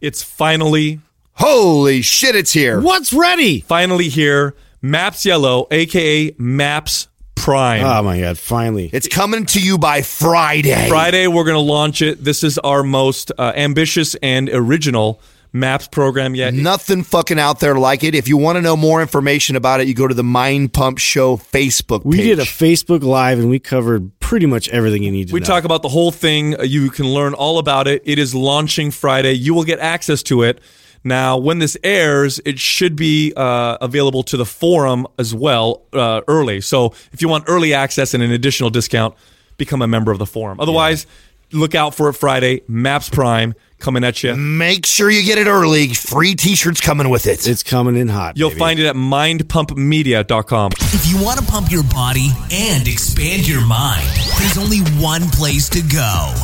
It's finally, Holy shit, it's here. What's ready? finally here. Maps Yellow, aka Maps Prime. Oh my god! Finally, It's coming to you by Friday. Friday, we're going to launch it. This is our most uh, ambitious and original Maps program yet. Nothing fucking out there like it. If you want to know more information about it, you go to the Mind Pump Show Facebook we did a Facebook Live and we covered pretty much everything you need to We know. talk about the whole thing. You can learn all about it. It is launching Friday. You will get access to it. Now, when this airs, it should be uh, available to the forum as well uh, early. So, if you want early access and an additional discount, become a member of the forum. Otherwise, look out for it Friday. Maps Prime coming at you. Make sure you get it early. Free t-shirts coming with it. It's coming in hot. You'll baby. find it at mindpumpmedia.com. If you want to pump your body and expand your mind, there's only one place to go.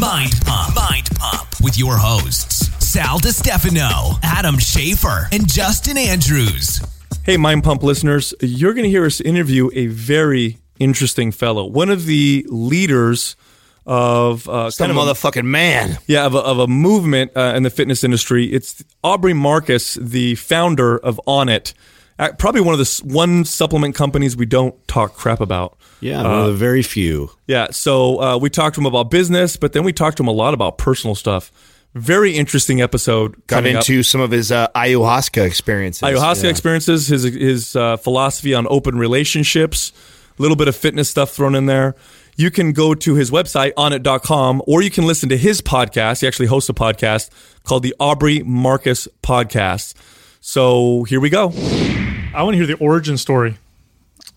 Mind Pump. Mind Pump with your hosts, Sal DiStefano, Adam Schafer, and Justin Andrews. Hey, Mind Pump listeners, you're going to hear us interview a very interesting fellow, one of the leaders of uh, Some kind of a, motherfucking man. yeah of a, of a movement uh, in the fitness industry. It's Aubrey Marcus, the founder of Onnit, uh, probably one of the one supplement companies we don't talk crap about. Yeah, one of the very few. Yeah, so uh, we talked to him about business, but then we talked to him a lot about personal stuff. Very interesting episode Got coming up. into some of his uh, ayahuasca experiences. ayahuasca experiences, his his uh, philosophy on open relationships, a little bit of fitness stuff thrown in there. You can go to his website, onnit.com, or you can listen to his podcast. He actually hosts a podcast called the Aubrey Marcus Podcast. So here we go. I want to hear the origin story.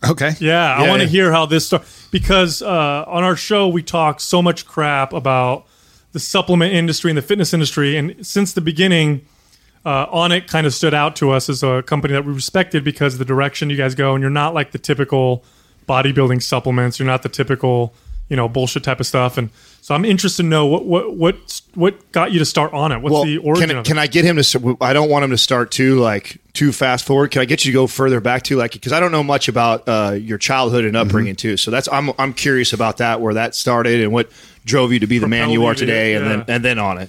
Okay. Yeah, I Yeah, want to yeah. hear how this started because uh, on our show we talk so much crap about the supplement industry and the fitness industry, and since the beginning, uh, Onnit kind of stood out to us as a company that we respected because of the direction you guys go, and you're not like the typical bodybuilding supplements. You're not the typical you know bullshit type of stuff, and so I'm interested to know what what what what got you to start Onnit. What's Well, the origin can, of can? I get him to? I don't want him to start too like too fast forward. Can I get you to go further back to like because I don't know much about uh, your childhood and upbringing too. So that's I'm I'm curious about that where that started and what drove you to be the man you are Propelled you to- today, and then and then Onnit.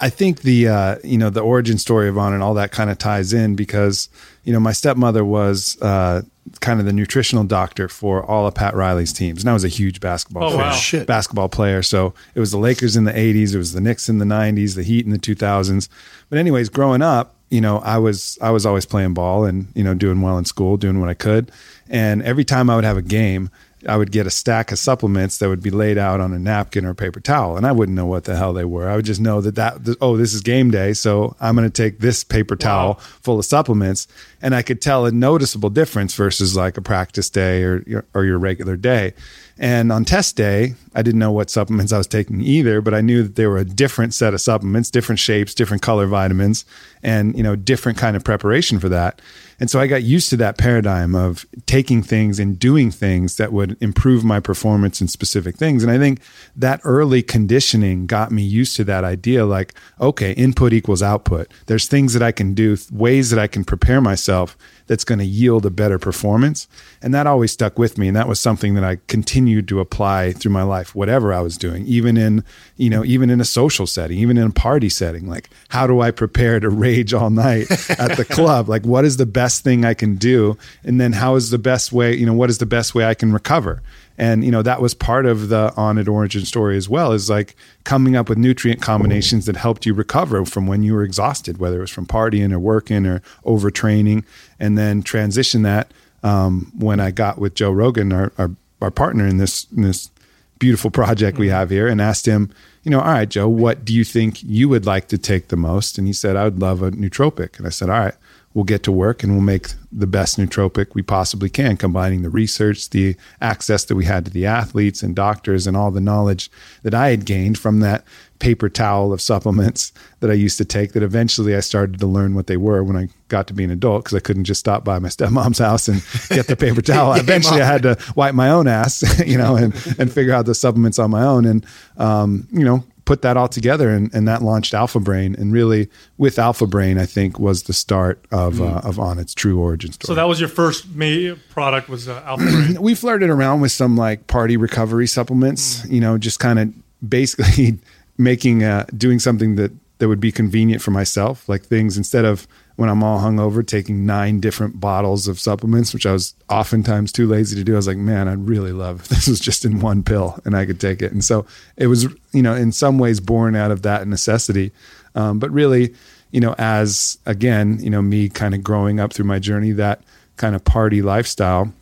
I think the uh, you know the origin story of on and all that kind of ties in because you know my stepmother was uh, kind of the nutritional doctor for all of Pat Riley's teams, and I was a huge basketball Oh, player, wow. Basketball player. So it was the Lakers in the '80s, it was the Knicks in the '90s, the Heat in the 2000s. But anyways, growing up, you know, I was I was always playing ball and you know doing well in school, doing what I could, and every time I would have a game. I would get a stack of supplements that would be laid out on a napkin or a paper towel, and I wouldn't know what the hell they were. I would just know that that th- oh, this is game day, so I'm going to take this paper towel full of supplements, and I could tell a noticeable difference versus like a practice day or your, or your regular day. And on test day, I didn't know what supplements I was taking either, but I knew that they were a different set of supplements, different shapes, different color vitamins, and you know, different kind of preparation for that. And so I got used to that paradigm of taking things and doing things that would improve my performance in specific things. And I think that early conditioning got me used to that idea like, okay, input equals output. There's things that I can do, ways that I can prepare myself that's going to yield a better performance. And that always stuck with me. And that was something that I continued to apply through my life, whatever I was doing, even in, you know, even in a social setting, even in a party setting. Like, how do I prepare to rage all night at the club? Like, what is the best thing I can do? And then how is the best way, you know, what is the best way I can recover? And, you know, that was part of the Onnit origin story as well, is like coming up with nutrient combinations that helped you recover from when you were exhausted, whether it was from partying or working or overtraining, and then transition that um, when I got with Joe Rogan, our, our, our partner in this, in this beautiful project we have here, and asked him, you know, all right, Joe, what do you think you would like to take the most? And he said, I would love a nootropic. And I said, all right, we'll get to work and we'll make the best nootropic we possibly can, combining the research, the access that we had to the athletes and doctors, and all the knowledge that I had gained from that paper towel of supplements that I used to take. That eventually I started to learn what they were when I got to be an adult because I couldn't just stop by my stepmom's house and get the paper towel. eventually, I had to wipe my own ass, you know, and and figure out the supplements on my own. And um, you know, put that all together and, and that launched Alpha Brain. And really, with Alpha Brain, I think was the start of uh, of Onnit's true origin story. So that was your first ma- product was uh, Alpha Brain. we flirted around with some like party recovery supplements. You know, just kind of basically making uh, doing something that that would be convenient for myself, like things instead of when I'm all hungover, taking nine different bottles of supplements, which I was oftentimes too lazy to do. I was like, man, I'd really love if this was just in one pill and I could take it. And so it was, you know, in some ways born out of that necessity. Um, but really, you know, as again, you know, me kind of growing up through my journey, that kind of party lifestyle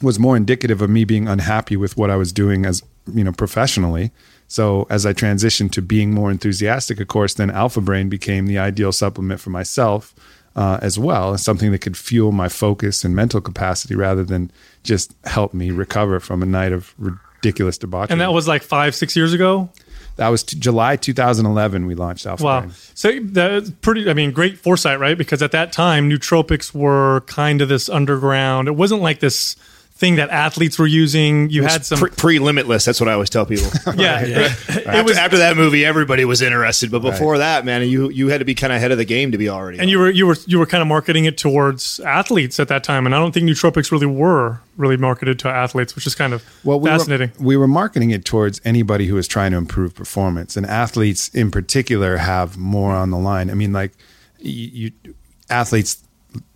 was more indicative of me being unhappy with what I was doing as, you know, professionally. So as I transitioned to being more enthusiastic, of course, then Alpha Brain became the ideal supplement for myself uh, as well, something that could fuel my focus and mental capacity rather than just help me recover from a night of ridiculous debauchery. And that was like five, six years ago. That was t- July 2011. We launched Alpha Wow. Brain. So that's pretty, I mean, great foresight, right? Because at that time, nootropics were kind of this underground. It wasn't like this thing that athletes were using. You had some. pre limitless. That's what I always tell people. yeah. It, it after, was, after that movie, everybody was interested, but before that, man, you you had to be kind of ahead of the game to be already. and you were you were you were kind of marketing it towards athletes at that time, and I don't think nootropics really were really marketed to athletes, which is kind of we fascinating. Were, we were marketing it towards anybody who was trying to improve performance, and athletes in particular have more on the line. I mean, like you, you athletes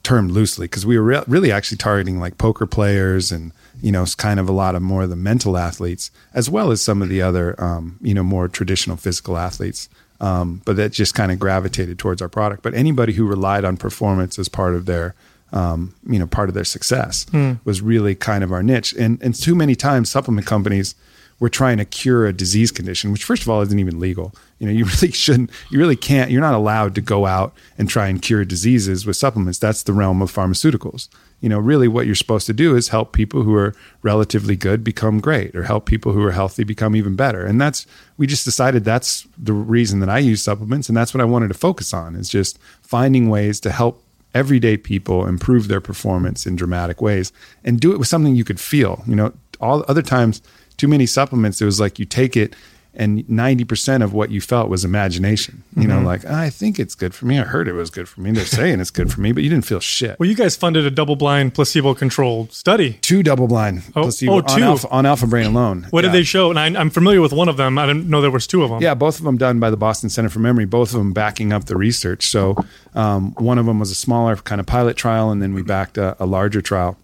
termed loosely because we were re- really actually targeting like poker players and you know kind of a lot of more of the mental athletes as well as some of the other um, you know more traditional physical athletes. Um, but that just kind of gravitated towards our product. But anybody who relied on performance as part of their um, you know part of their success was really kind of our niche. And and too many times supplement companies were trying to cure a disease condition, which first of all isn't even legal. You know, you really shouldn't, you really can't, you're not allowed to go out and try and cure diseases with supplements. That's the realm of pharmaceuticals. You know, really what you're supposed to do is help people who are relatively good become great or help people who are healthy become even better. And that's, we just decided that's the reason that I use supplements. And that's what I wanted to focus on is just finding ways to help everyday people improve their performance in dramatic ways and do it with something you could feel. You know, all other times, too many supplements, it was like you take it and 90% of what you felt was imagination. You know, like, I think it's good for me. I heard it was good for me. They're saying it's good for me, but you didn't feel shit. well, you guys funded a double-blind, placebo-controlled study. Two double blind Oh, placebo oh, on, alpha, on Alpha Brain alone. What Yeah. did they show? And I, I'm familiar with one of them. I didn't know there was two of them. Yeah, both of them done by the Boston Center for Memory, both of them backing up the research. So um, one of them was a smaller kind of pilot trial, and then we backed a, a larger trial.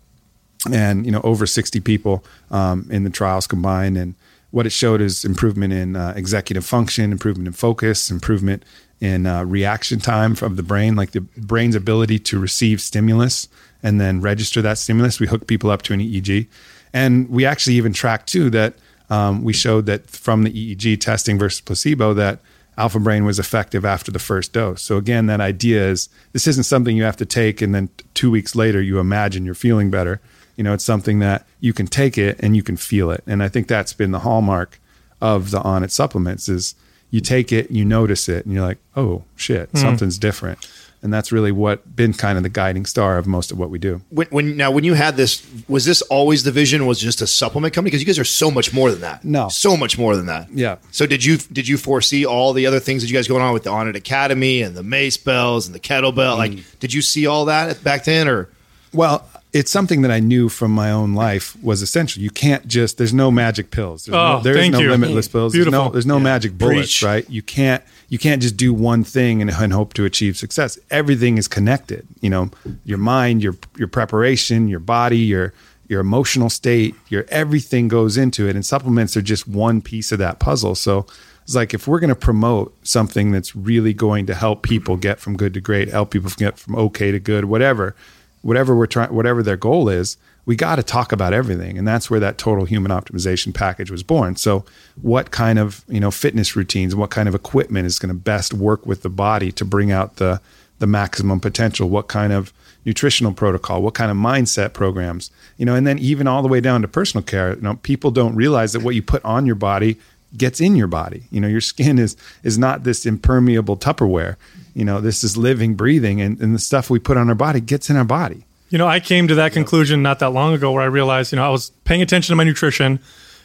And, you know, over 60 people um, in the trials combined. And what it showed is improvement in uh, executive function, improvement in focus, improvement in uh, reaction time of the brain, like the brain's ability to receive stimulus and then register that stimulus. We hook people up to an EEG. And we actually even tracked too that um, we showed that from the EEG testing versus placebo that alpha brain was effective after the first dose. So again, that idea is this isn't something you have to take and then two weeks later you imagine you're feeling better. You know, it's something that you can take it and you can feel it. And I think that's been the hallmark of the Onnit supplements is you take it, you notice it, and you're like, oh shit, hmm. something's different. And that's really what been kind of the guiding star of most of what we do. when, when now when you had this, was this always the vision? Was just a supplement company? Because you guys are so much more than that. No. so much more than that. Yeah. So did you did you foresee all the other things that you guys going on with the Onnit Academy and the Mace bells and the kettlebell? Like, mm. did you see all that back then, or Well, it's something that I knew from my own life was essential. You can't just there's no magic pills. There's Oh, no, there is thank no you. limitless pills. There's no there's no magic bullets, Preach. right? You can't you can't just do one thing and, and hope to achieve success. Everything is connected. You know, your mind, your your preparation, your body, your your emotional state, your everything goes into it. And supplements are just one piece of that puzzle. So it's like if we're going to promote something that's really going to help people get from good to great, help people get from okay to good, whatever, whatever we're trying, whatever their goal is, we got to talk about everything, and that's where that total human optimization package was born. So, what kind of you know fitness routines what kind of equipment is going to best work with the body to bring out the the maximum potential, what kind of nutritional protocol, what kind of mindset programs, you know, and then even all the way down to personal care. You know, people don't realize that what you put on your body gets in your body. You know, your skin is is not this impermeable Tupperware. You know, this is living, breathing, and, and the stuff we put on our body gets in our body. You know, I came to that conclusion not that long ago where I realized, you know, I was paying attention to my nutrition.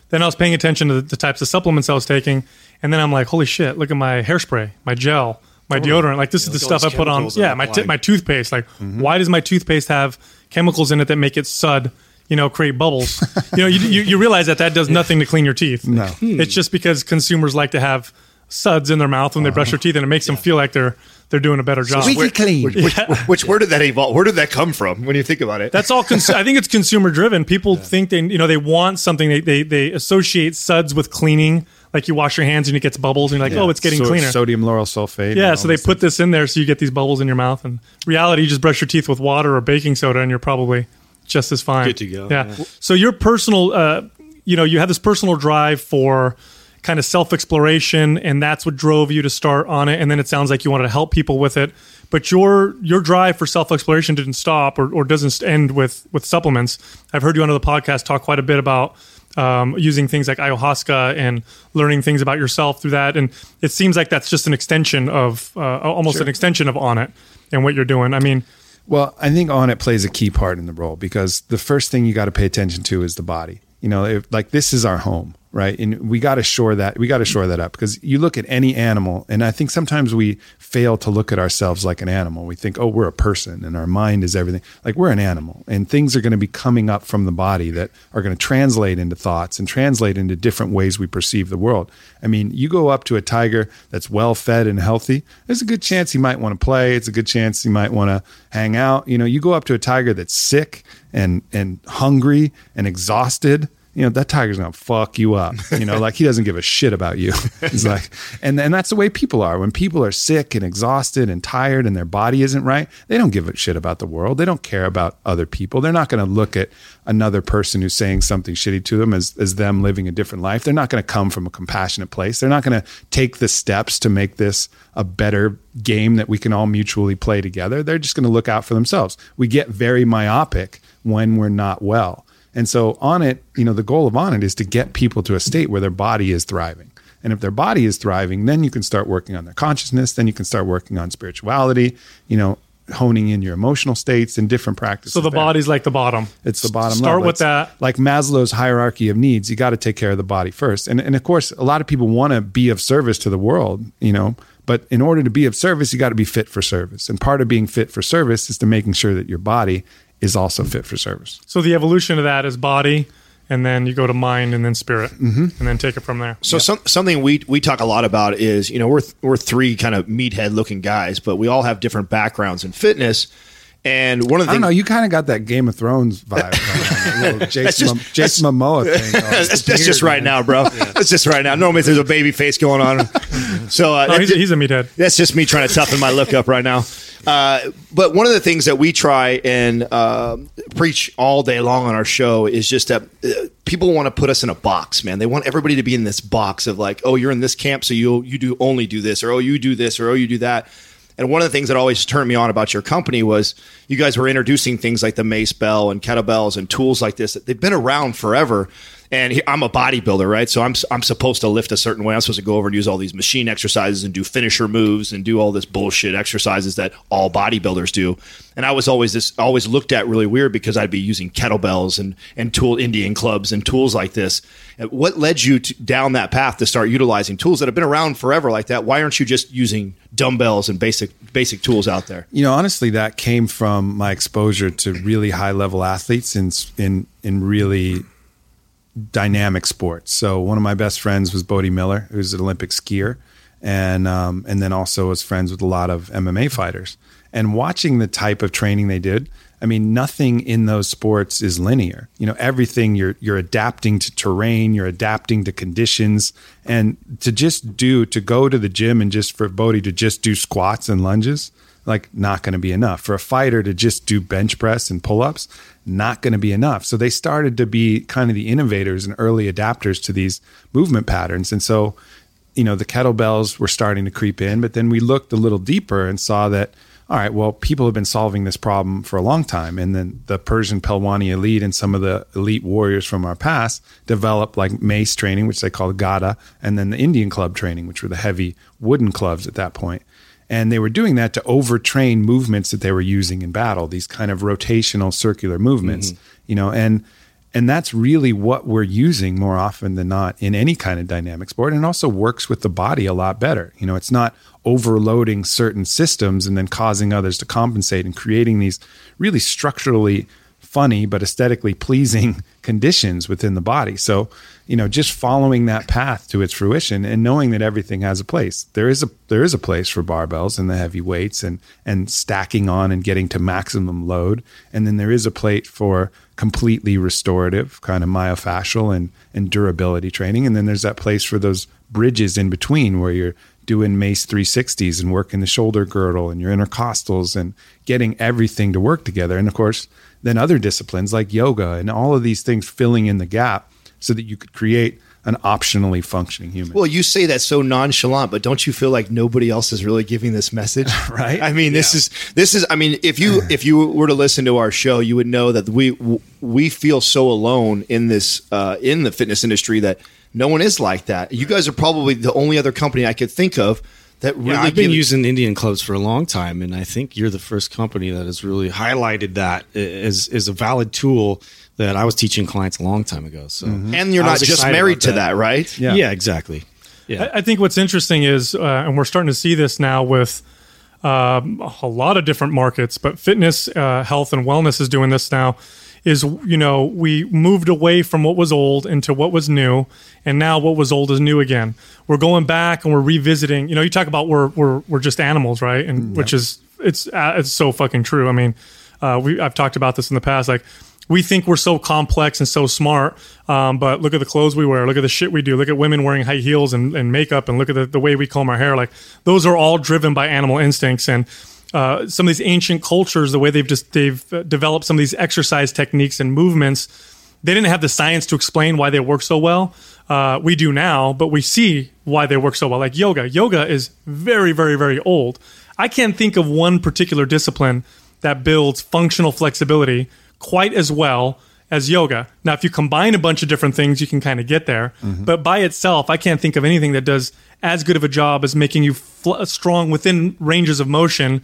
Then I was paying attention to the, the types of supplements I was taking. And then I'm like, holy shit, look at my hairspray, my gel, my deodorant. Like, this is the stuff I put on. Yeah, my, t- my toothpaste. Like, mm-hmm. why does my toothpaste have chemicals in it that make it sud? You know, create bubbles. you know, you, you, you realize that that does nothing to clean your teeth. No. Hmm. It's just because consumers like to have suds in their mouth when they brush their uh-huh. teeth, and it makes them feel like they're they're doing a better job. Squeaky clean. Which, which, which where did that evolve? Where did that come from? When you think about it, That's all. Cons- I think it's consumer driven. People think they, you know, they want something. They, they they associate suds with cleaning. Like you wash your hands and it gets bubbles, and you're like, oh, it's getting So- cleaner. Sodium lauryl sulfate. yeah, so they those put this in there so you get these bubbles in your mouth. And reality, you just brush your teeth with water or baking soda, and you're probably just as fine. Good to go, Yeah. yeah. So your personal, uh, you know, you have this personal drive for kind of self exploration, and that's what drove you to start Onnit. And then it sounds like you wanted to help people with it. But your your drive for self exploration didn't stop or, or doesn't end with with supplements. I've heard you on the podcast talk quite a bit about um, using things like ayahuasca and learning things about yourself through that. And it seems like that's just an extension of uh, almost an extension of Onnit and what you're doing. I mean, Well, I think Onnit plays a key part in the role because the first thing you got to pay attention to is the body. You know, if, like this is our home, right? And we got to shore that we got to shore that up because you look at any animal, and I think sometimes we fail to look at ourselves like an animal. We think, oh, we're a person, and our mind is everything. Like we're an animal, and things are going to be coming up from the body that are going to translate into thoughts and translate into different ways we perceive the world. I mean, you go up to a tiger that's well fed and healthy. There's a good chance he might want to play. It's a good chance he might want to hang out. You know, you go up to a tiger that's sick and and hungry and exhausted. You know that tiger's gonna fuck you up. You know, like he doesn't give a shit about you. He's like, and and that's the way people are. When people are sick and exhausted and tired and their body isn't right, they don't give a shit about the world. They don't care about other people. They're not gonna look at another person who's saying something shitty to them as as them living a different life. They're not gonna come from a compassionate place. They're not gonna take the steps to make this a better game that we can all mutually play together. They're just gonna look out for themselves. We get very myopic when we're not well. And so Onnit, you know, the goal of Onnit is to get people to a state where their body is thriving. And if their body is thriving, then you can start working on their consciousness, then you can start working on spirituality, you know, honing in your emotional states and different practices. so the there. body's like the bottom. It's the bottom Start level. with It's that. Like Maslow's hierarchy of needs, you got to take care of the body first. And and of course, a lot of people want to be of service to the world, you know, but in order to be of service, you got to be fit for service. And part of being fit for service is to making sure that your body is also fit for service. So the evolution of that is body, and then you go to mind, and then spirit, and then take it from there. So some, something we we talk a lot about is you know we're we're three kind of meathead looking guys, but we all have different backgrounds in fitness. And one of the I don't things know. You kind of got that Game of Thrones vibe. Right now, Jason, Mom- Jason Momoa thing. going. that's, that's just right now, bro. That's just right now. Normally there's a baby face going on. So uh, Oh, he's, a, he's a meathead. That's just me trying to toughen my look up right now. Uh, but one of the things that we try and uh, preach all day long on our show is just that uh, people want to put us in a box, man. They want everybody to be in this box of like, oh, you're in this camp, so you you do only do this, or oh, you do this, or oh, you do that. And one of the things that always turned me on about your company was you guys were introducing things like the mace bell and kettlebells and tools like this. They've been around forever. And he, I'm a bodybuilder, right? So I'm I'm supposed to lift a certain way. I'm supposed to go over and use all these machine exercises and do finisher moves and do all this bullshit exercises that all bodybuilders do. And I was always this always looked at really weird because I'd be using kettlebells and and tool Indian clubs and tools like this. What led you to, down that path to start utilizing tools that have been around forever like that? Why aren't you just using dumbbells and basic basic tools out there? You know, honestly, that came from my exposure to really high level athletes in in in really dynamic sports. So one of my best friends was Bode Miller, who's an Olympic skier, and um, and then also was friends with a lot of MMA fighters. And watching the type of training they did, I mean, nothing in those sports is linear. You know, everything you're you're adapting to terrain, you're adapting to conditions, and to just do to go to the gym and just for Bodie to just do squats and lunges like not going to be enough for a fighter to just do bench press and pull-ups not going to be enough so they started to be kind of the innovators and early adapters to these movement patterns and so you know the kettlebells were starting to creep in but then we looked a little deeper and saw that all right, well, people have been solving this problem for a long time. And then the Persian Pelwani elite and some of the elite warriors from our past developed like mace training, which they called Gada, and then the Indian club training, which were the heavy wooden clubs at that point. And they were doing that to overtrain movements that they were using in battle, these kind of rotational circular movements, mm-hmm. you know, and and that's really what we're using more often than not in any kind of dynamic sport and it also works with the body a lot better. You know, it's not overloading certain systems and then causing others to compensate and creating these really structurally funny but aesthetically pleasing conditions within the body. So, you know, just following that path to its fruition and knowing that everything has a place. There is a there is a place for barbells and the heavy weights and and stacking on and getting to maximum load. And then there is a plate for completely restorative kind of myofascial and and durability training. And then there's that place for those bridges in between where you're doing mace 360s and working the shoulder girdle and your intercostals and getting everything to work together. And of course, then other disciplines like yoga and all of these things filling in the gap so that you could create an optionally functioning human. Well, you say that so nonchalant, but don't you feel like nobody else is really giving this message? Right. I mean, this is this is. I mean, if you if you were to listen to our show, you would know that we we feel so alone in this uh, in the fitness industry that no one is like that. You guys are probably the only other company I could think of that really. Yeah, I've been give- using Indian clubs for a long time, and I think you're the first company that has really highlighted that as as a valid tool that I was teaching clients a long time ago. So, and you're not just married to that, right? Yeah. Yeah, exactly. Yeah, I, I think what's interesting is, uh, and we're starting to see this now with um, a lot of different markets, but fitness, uh, health, and wellness is doing this now. Is you know we moved away from what was old into what was new, and now what was old is new again. We're going back and we're revisiting. You know, you talk about we're we're we're just animals, right? And which is it's uh, it's so fucking true. I mean, uh, we I've talked about this in the past, like we think we're so complex and so smart, um, but look at the clothes we wear, look at the shit we do, look at women wearing high heels and, and makeup, and look at the, the way we comb our hair. Like those are all driven by animal instincts and. Uh, some of these ancient cultures, the way they've just they've uh, developed some of these exercise techniques and movements, they didn't have the science to explain why they work so well. Uh, we do now, but we see why they work so well. Like yoga, yoga is very, very, very old. I can't think of one particular discipline that builds functional flexibility quite as well as yoga. Now, if you combine a bunch of different things, you can kind of get there. Mm-hmm. But by itself, I can't think of anything that does as good of a job as making you fl- strong within ranges of motion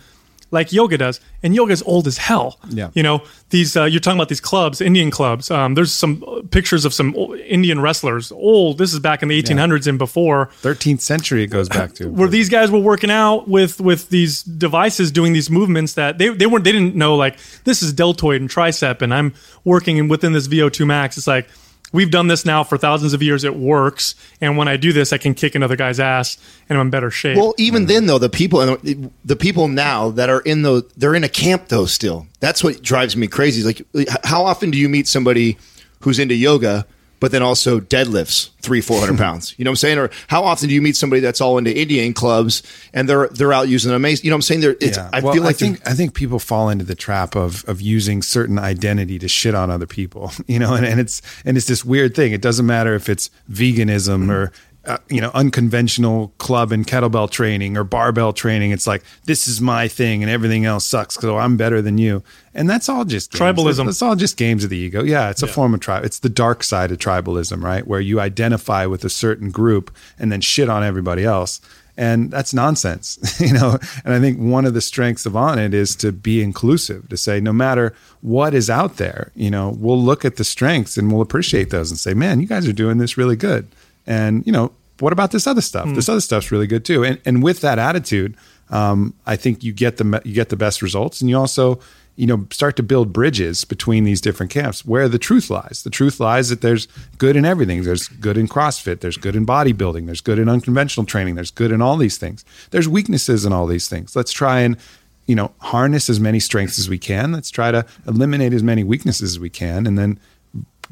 like yoga does. And yoga is old as hell. Yeah. You know, these, uh, you're talking about these clubs, Indian clubs. Um, there's some uh, pictures of some Indian wrestlers, old. This is back in the 1800s and before 13th century it goes back to. where these guys were working out with with these devices doing these movements that they, they weren't they didn't know like this is deltoid and tricep and I'm working in within this VO2 max it's like we've done this now for thousands of years it works and when I do this I can kick another guy's ass and I'm in better shape Well, even then, though, the people and the people now that are in the they're in a camp though. Still, that's what drives me crazy. Like, how often do you meet somebody who's into yoga, but then also deadlifts three, four hundred pounds? You know what I'm saying? Or how often do you meet somebody that's all into Indian clubs and they're they're out using a mace? You know what I'm saying? They're, it's, I Well, feel like I think I think people fall into the trap of of using certain identity to shit on other people, you know, and, and it's and it's this weird thing. It doesn't matter if it's veganism mm-hmm. or uh, you know unconventional club and kettlebell training or barbell training. It's like this is my thing and everything else sucks because I'm better than you, and that's all just games. Tribalism. It's, it's all just games of the ego. Yeah, it's a form of tribe. It's the dark side of tribalism, right? Where you identify with a certain group and then shit on everybody else and that's nonsense you know and i think one of the strengths of Onnit is to be inclusive to say no matter what is out there you know we'll look at the strengths and we'll appreciate those and say man you guys are doing this really good and you know what about this other stuff? This other stuff's really good too. And and with that attitude um, i think you get the you get the best results. And you also you know start to build bridges between these different camps where the truth lies. The truth lies that there's good in everything. There's good in crossfit. There's good in bodybuilding. There's good in unconventional training. There's good in all these things. There's weaknesses in all these things. Let's try and you know harness as many strengths as we can. Let's try to eliminate as many weaknesses as we can. And then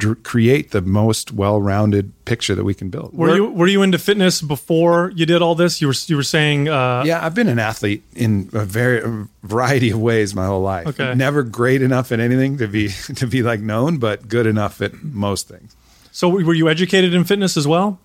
dr- create the most well-rounded picture that we can build were you were you into fitness before you did all this you were you were saying uh, yeah, I've been an athlete in a very a variety of ways my whole life. Okay. Never great enough at anything to be to be like known, but good enough at most things. so were you educated in fitness as well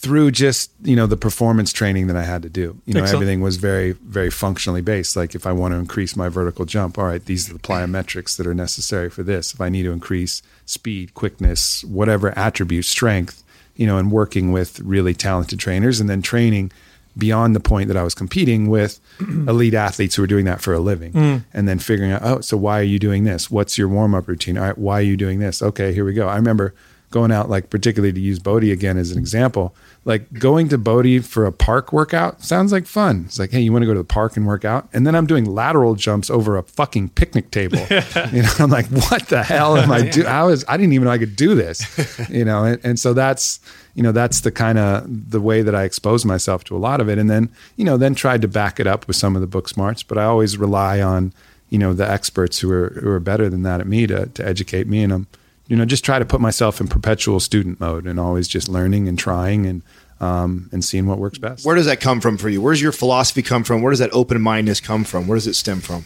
through just you know the performance training that I had to do. You know, so? everything was very very functionally based. Like if I want to increase my vertical jump, all right, these are the plyometrics that are necessary for this. If I need to increase speed, quickness, whatever attribute, strength, you know, and working with really talented trainers, and then training beyond the point that I was competing with elite athletes who were doing that for a living, mm. and then figuring out, oh, so why are you doing this? What's your warm up routine? All right, why are you doing this? Okay, here we go. I remember going out, like particularly to use Bode again as an example, like going to Bode for a park workout sounds like fun. It's like, hey, you want to go to the park and work out? And then I'm doing lateral jumps over a fucking picnic table. you know, I'm like, what the hell am I doing? I was, I didn't even know I could do this. You know, and, and so that's, you know, that's the kind of the way that I expose myself to a lot of it. And then, you know, then tried to back it up with some of the book smarts, but I always rely on, you know, the experts who are who are better than that at me to to educate me. And I'm, you know, just try to put myself in perpetual student mode and always just learning and trying and um, and seeing what works best. Where does that come from for you? Where's your philosophy come from? Where does that open mindedness come from? Where does it stem from?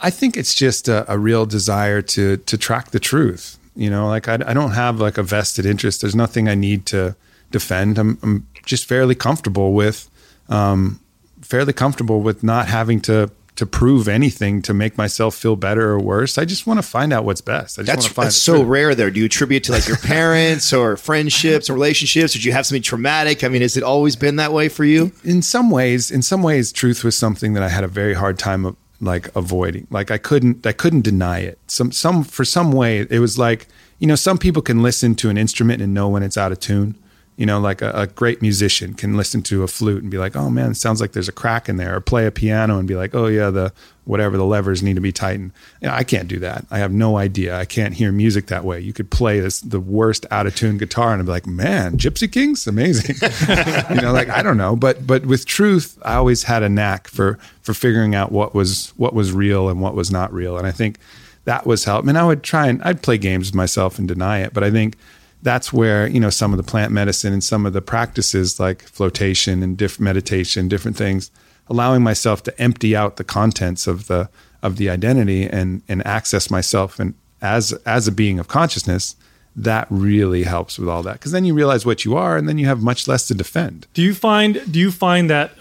I think it's just a, a real desire to to track the truth. You know, like I, I don't have like a vested interest. There's nothing I need to defend. I'm, I'm just fairly comfortable with, um, fairly comfortable with not having to to prove anything to make myself feel better or worse. I just want to find out what's best. I just That's, want to find that's so truth. rare there. Do you attribute to like your parents or friendships or relationships? Did you have something traumatic? I mean, has it always been that way for you? in some ways, in some ways, truth was something that I had a very hard time of like avoiding. Like I couldn't, I couldn't deny it. Some, some for some way, it was like you know, some people can listen to an instrument and know when it's out of tune. You know, like a, a great musician can listen to a flute and be like, "Oh man, it sounds like there's a crack in there," or play a piano and be like, "Oh yeah, the whatever the levers need to be tightened." You know, I can't do that. I have no idea. I can't hear music that way. You could play this the worst out of tune guitar and I'd be like, "Man, Gypsy Kings, amazing." you know, like I don't know, but but with truth, I always had a knack for for figuring out what was what was real and what was not real, and I think that was help. Mean, I would try and I'd play games with myself and deny it, but I think that's where you know some of the plant medicine and some of the practices like flotation and diff- meditation, different things, allowing myself to empty out the contents of the of the identity and and access myself and as as a being of consciousness. That really helps with all that because then you realize what you are, and then you have much less to defend. Do you find do you find that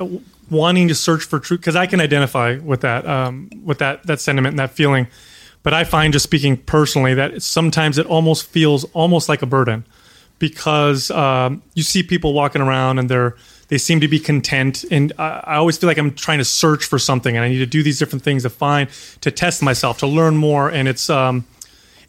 wanting to search for truth because I can identify with that um, with that that sentiment and that feeling, but I find just speaking personally that sometimes it almost feels almost like a burden because um, you see people walking around and they're they seem to be content and I, I always feel like I'm trying to search for something and I need to do these different things to find to test myself to learn more and it's um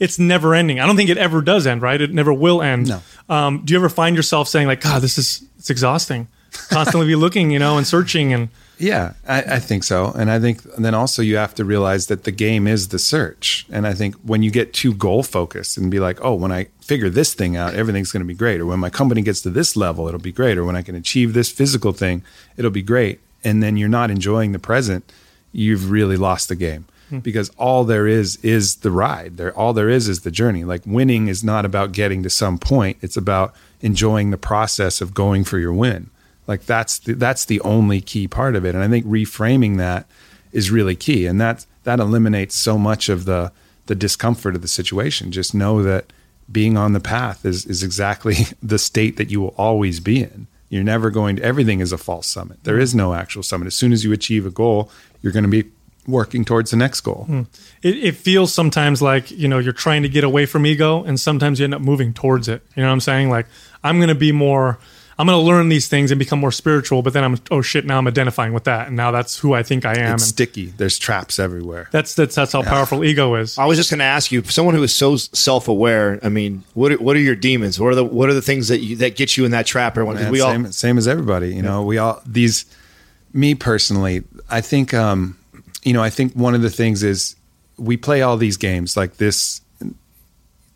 it's never ending. I don't think it ever does end, right? It never will end. No. Um, do you ever find yourself saying like, God, this is it's exhausting. Constantly be looking, you know, and searching and Yeah, I, I think so. And I think then also you have to realize that the game is the search. And I think when you get too goal focused and be like, oh, when I figure this thing out, everything's going to be great. Or when my company gets to this level, it'll be great. Or when I can achieve this physical thing, it'll be great. And then you're not enjoying the present, you've really lost the game. Hmm. Because all there is is the ride. There, all there is is the journey. Like winning is not about getting to some point. It's about enjoying the process of going for your win. Like that's the, that's the only key part of it. And I think reframing that is really key. And that that eliminates so much of the the discomfort of the situation. Just know that being on the path is is exactly the state that you will always be in. You're never going to everything is a false summit. There is no actual summit. As soon as you achieve a goal, you're going to be working towards the next goal. Hmm. it, it feels sometimes like you know you're trying to get away from ego and sometimes you end up moving towards it you know what i'm saying like i'm going to be more i'm going to learn these things and become more spiritual but then i'm oh shit now i'm identifying with that and now that's who i think i am It's and sticky. There's traps everywhere. that's that's that's how powerful ego is I was just going to ask you, someone who is so self-aware. I mean, what are, what are your demons? What are the what are the things that you, that get you in that trap? Everyone, 'Cause Man, we all same, same as everybody. You know, we all these. Me personally, I think, um, you know, I think one of the things is we play all these games like this.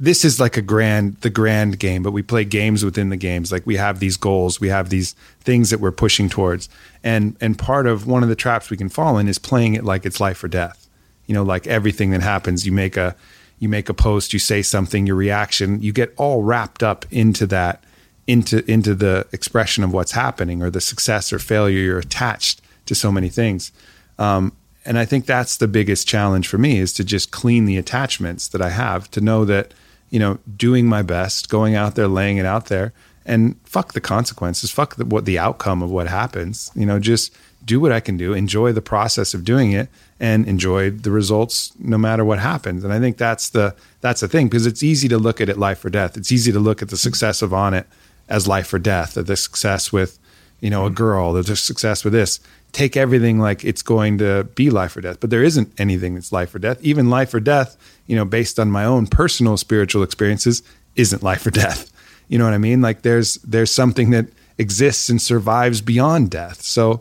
This is like a grand, the grand game, but we play games within the games. Like we have these goals, we have these things that we're pushing towards, and and part of one of the traps we can fall in is playing it like it's life or death. You know, like everything that happens, you make a you make a post, you say something, your reaction, you get all wrapped up into that into into the expression of what's happening or the success or failure you're attached to so many things um, and i think that's the biggest challenge for me is to just clean the attachments that i have to know that you know doing my best going out there laying it out there and fuck the consequences, fuck the, what the outcome of what happens. You know, just do what I can do, enjoy the process of doing it, and enjoy the results no matter what happens. And I think that's the that's the thing because it's easy to look at it life or death. It's easy to look at the success of Onnit as life or death, or the success with you know a mm-hmm. girl, the success with this. Take everything like it's going to be life or death, but there isn't anything that's life or death. Even life or death, you know, based on my own personal spiritual experiences, isn't life or death. You know what I mean? Like there's there's something that exists and survives beyond death. So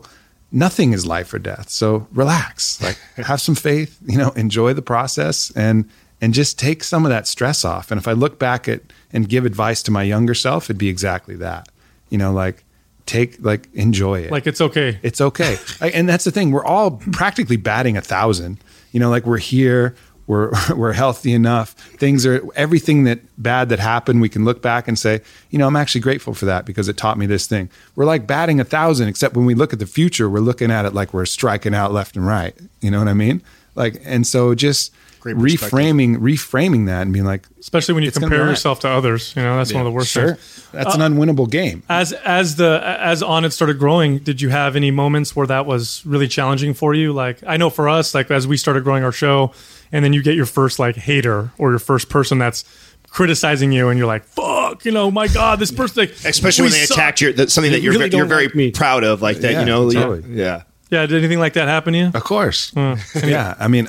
nothing is life or death. So relax, like have some faith, you know, enjoy the process and and just take some of that stress off. And if I look back at and give advice to my younger self, it'd be exactly that. You know, like take like enjoy it. Like it's okay. It's okay. I, and that's the thing. We're all practically batting a thousand. You know, like we're here, we're we're healthy enough. Things are everything that bad that happened. We can look back and say, you know, I'm actually grateful for that because it taught me this thing. We're like batting a thousand, except when we look at the future, we're looking at it like we're striking out left and right. You know what I mean? Like, and so just reframing reframing that and being like, Especially when you compare be all right. yourself to others. You know, that's one of the worst sure, things. that's an uh, unwinnable game. As as the as Onnit started growing, did you have any moments where that was really challenging for you? Like I know for us, like as we started growing our show, and then you get your first like hater or your first person that's criticizing you, and you're like, "Fuck," you know, my God, this person, like, Especially when they suck. attack your that, something that you're really you're very like proud of, like that. Yeah, you know, totally. yeah. Yeah, did anything like that happen to you? Of course. yeah. I mean,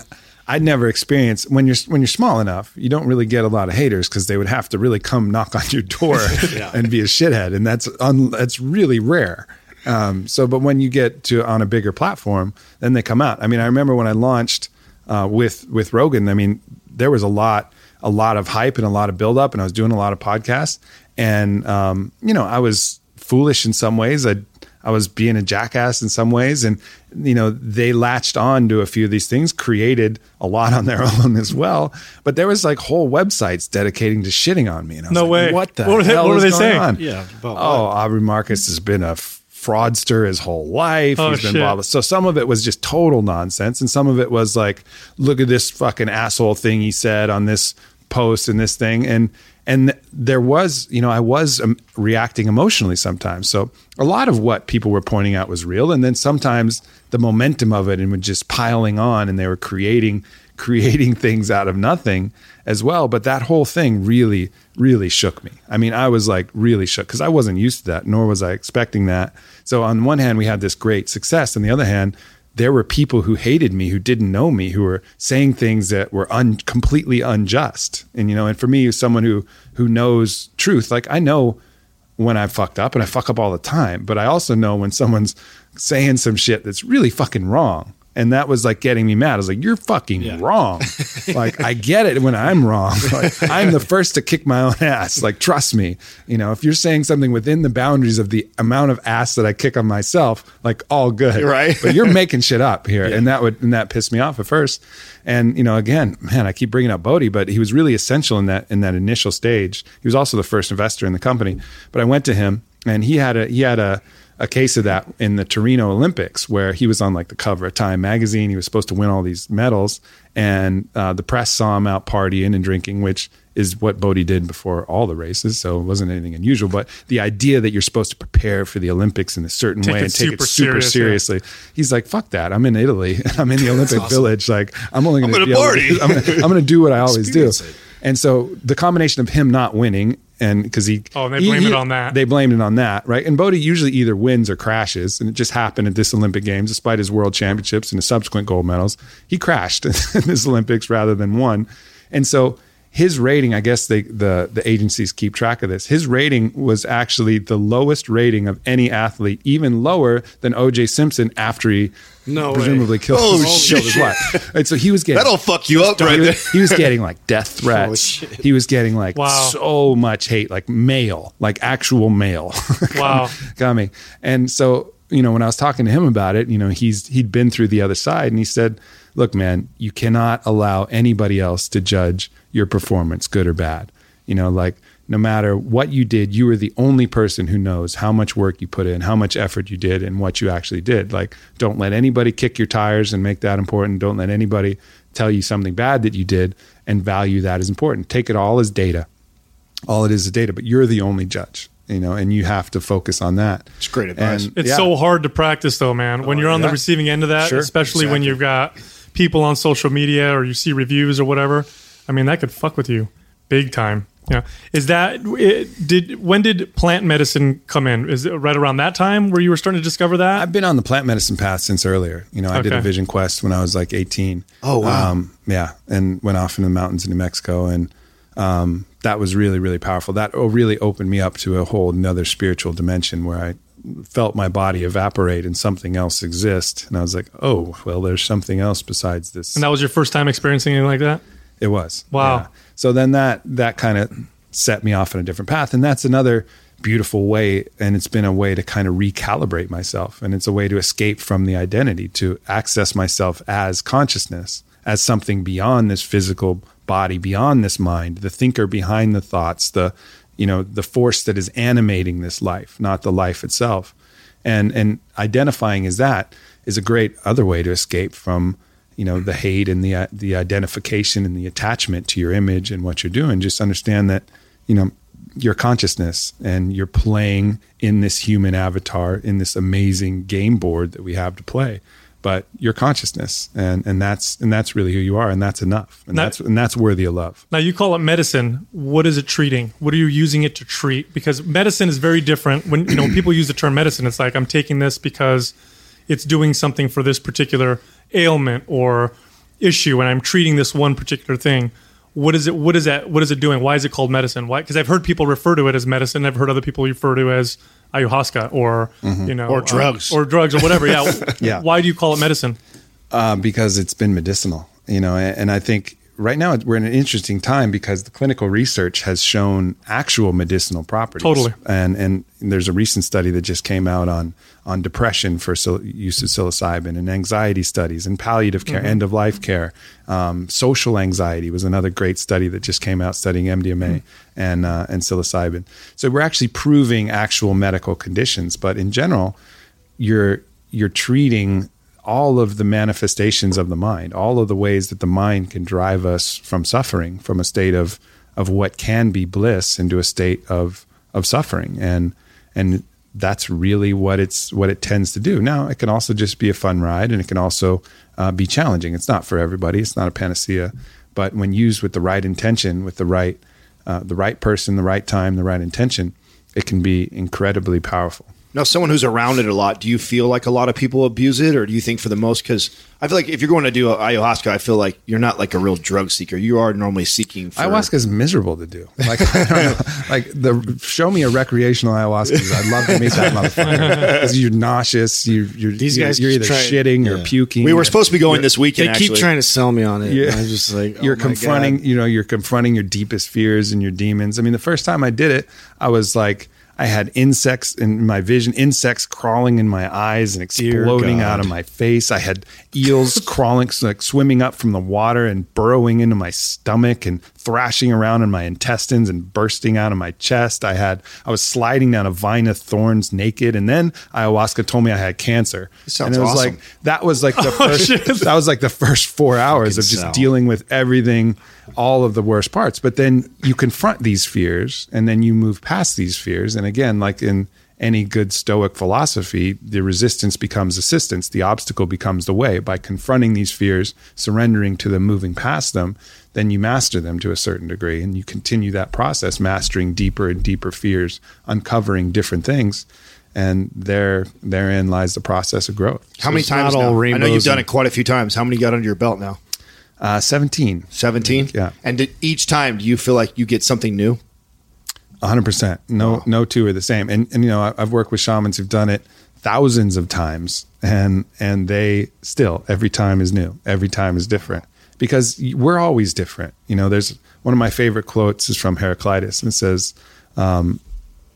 I'd never experienced when you're when you're small enough, you don't really get a lot of haters because they would have to really come knock on your door and be a shithead, and that's un, that's really rare. Um, so, but when you get to on a bigger platform, then they come out. I mean, I remember when I launched uh, with with Rogan. I mean, there was a lot a lot of hype and a lot of build up, and I was doing a lot of podcasts, and um, you know, I was foolish in some ways. I I was being a jackass in some ways, and you know they latched on to a few of these things, created a lot on their own as well. But there was like whole websites dedicating to shitting on me, and I was No like, way. What the What were they- hell what were they going saying? on? Yeah, about oh, Aubrey Marcus has been a fraudster his whole life. Oh, He's been shit. blah blah. So some of it was just total nonsense, and some of it was like, look at this fucking asshole thing he said on this post and this thing, and and there was, you know, I was um, reacting emotionally sometimes. So a lot of what people were pointing out was real, and then sometimes the momentum of it and was just piling on, and they were creating creating things out of nothing as well. But that whole thing really, really shook me. I mean, I was like really shook because I wasn't used to that, nor was I expecting that. So on one hand, we had this great success. On the other hand, there were people who hated me, who didn't know me, who were saying things that were un- completely unjust. And you know, and for me, as someone who who knows truth, like I know when I fucked up, and I fuck up all the time, but I also know when someone's saying some shit that's really fucking wrong. And that was like getting me mad. I was like, "You're fucking wrong." like I get it when I'm wrong. Like, I'm the first to kick my own ass. Like trust me. You know, if you're saying something within the boundaries of the amount of ass that I kick on myself, like all good, Right. but you're making shit up here, and that would and that pissed me off at first. And you know, again, man, I keep bringing up Bode, but he was really essential in that in that initial stage. He was also the first investor in the company. But I went to him, and he had a he had a a case of that in the Torino Olympics, where he was on like the cover of Time magazine. He was supposed to win all these medals, and uh, the press saw him out partying and drinking, which is what Bode did before all the races. So it wasn't anything unusual. But the idea that you're supposed to prepare for the Olympics in a certain Take way and take super it super serious, yeah. seriously, he's like, "Fuck that! I'm in Italy. I'm in the Olympic Village. Like I'm only going gonna party." I'm gonna, do what I always do." It. And so the combination of him not winning and because he Oh, and they blame it on that. They blamed it on that, right? And Bode usually either wins or crashes, and it just happened at this Olympic Games, despite his world championships and his subsequent gold medals. He crashed in this Olympics rather than won, and so his rating, I guess they, the the agencies keep track of this. His rating was actually the lowest rating of any athlete, even lower than O.J. Simpson after he No way. presumably killed, Oh, killed his shit. wife. And so he was getting That'll fuck you up right he there. he was getting like death oh, threats. shit. he was getting like Wow. so much hate, like mail, like actual mail. Wow. coming. And so, you know, when I was talking to him about it, you know, he's he'd been through the other side and he said, "Look, man, you cannot allow anybody else to judge your performance, good or bad. You know, like no matter what you did, you were the only person who knows how much work you put in, how much effort you did, and what you actually did. Like, don't let anybody kick your tires and make that important. Don't let anybody tell you something bad that you did and value that as important. Take it all as data all it is is data, but you're the only judge. you know, and you have to focus on that. It's great advice. And, It's yeah. so hard to practice, though, man. When you're on the receiving end of that, Sure, especially when you've got people on social media or you see reviews or whatever. I mean, that could fuck with you big time. Yeah. Is that it, did when did plant medicine come in? Is it right around that time where you were starting to discover that? I've been on the plant medicine path since earlier. You know, I did a vision quest when I was like 18. Oh, wow. Um, yeah, and went off in the mountains in New Mexico, and um, that was really, really powerful. That really opened me up to a whole another spiritual dimension where I felt my body evaporate and something else exist, and I was like, oh, well, there's something else besides this. and that was your first time experiencing anything like that? It was. Wow. Yeah. So then that that kind of set me off on a different path, and that's another beautiful way. And it's been a way to kind of recalibrate myself, and it's a way to escape from the identity, to access myself as consciousness, as something beyond this physical body, beyond this mind, the thinker behind the thoughts, the you know the force that is animating this life, not the life itself. And and identifying as that is a great other way to escape from you know the hate and the the identification and the attachment to your image and what you're doing just understand that you know your consciousness and you're playing in this human avatar in this amazing game board that we have to play but your consciousness and and that's and that's really who you are and that's enough and That- that's and that's worthy of love Now you call it medicine. What is it treating? What are you using it to treat? Because medicine is very different. When you know when people use the term medicine, it's like I'm taking this because it's doing something for this particular ailment or issue, and I'm treating this one particular thing. What is it? What is that? What is it doing? Why is it called medicine? Why? Because I've heard people refer to it as medicine. I've heard other people refer to it as ayahuasca or you know Or uh, drugs. or drugs or whatever. Yeah. Yeah. Why do you call it medicine? uh, because it's been medicinal, you know, and, and I think right now we're in an interesting time because the clinical research has shown actual medicinal properties. Totally. And and there's a recent study that just came out on on depression for sil- use of psilocybin and anxiety studies and palliative care, end of life care, um, social anxiety was another great study that just came out studying MDMA and uh, and psilocybin. So we're actually proving actual medical conditions, but in general, you're you're treating all of the manifestations of the mind, all of the ways that the mind can drive us from suffering, from a state of of what can be bliss into a state of of suffering, and and that's really what it's what it tends to do. Now, it can also just be a fun ride, and it can also uh, be challenging. It's not for everybody. It's not a panacea, but when used with the right intention, with the right uh, the right person, the right time, the right intention, it can be incredibly powerful. Now, someone who's around it a lot, do you feel like a lot of people abuse it, or do you think for the most? Because I feel like if you're going to do ayahuasca, I feel like you're not like a real drug seeker. You are normally seeking. For, Ayahuasca is miserable to do. Like, I don't know. like the show me a recreational ayahuasca. I'd love to meet that motherfucker because you're nauseous. You, you're These you're, guys you're either try- shitting or puking. We were supposed to be going this weekend. They weekend. keep actually. trying to sell me on it. Yeah. I'm just like, oh you're oh my confronting. God. You know, you're confronting your deepest fears and your demons. I mean, the first time I did it, I was like. I had insects in my vision, insects crawling in my eyes and exploding out of my face. I had eels crawling, like swimming up from the water and burrowing into my stomach and thrashing around in my intestines and bursting out of my chest. I had, I was sliding down a vine of thorns naked. And then ayahuasca told me I had cancer. and it was awesome. like, that was like the Oh, shit. first, that was like the first four hours of just dealing with everything, all of the worst parts. But then you confront these fears and then you move past these fears. And again, like in any good Stoic philosophy, the resistance becomes assistance. The obstacle becomes the way. By confronting these fears, surrendering to them, moving past them, then you master them to a certain degree. And you continue that process, mastering deeper and deeper fears, uncovering different things. And there, therein lies the process of growth. How many it's not times all now? I know you've done it quite a few times. How many got under your belt now? Uh, 17. Seventeen. Yeah. And did, each time, do you feel like you get something new? hundred percent. No, no two are the same. And and you know, I- I've worked with shamans who've done it thousands of times, and and they still every time is new. Every time is different because we're always different. You know, there's one of my favorite quotes is from Heraclitus, and it says, um,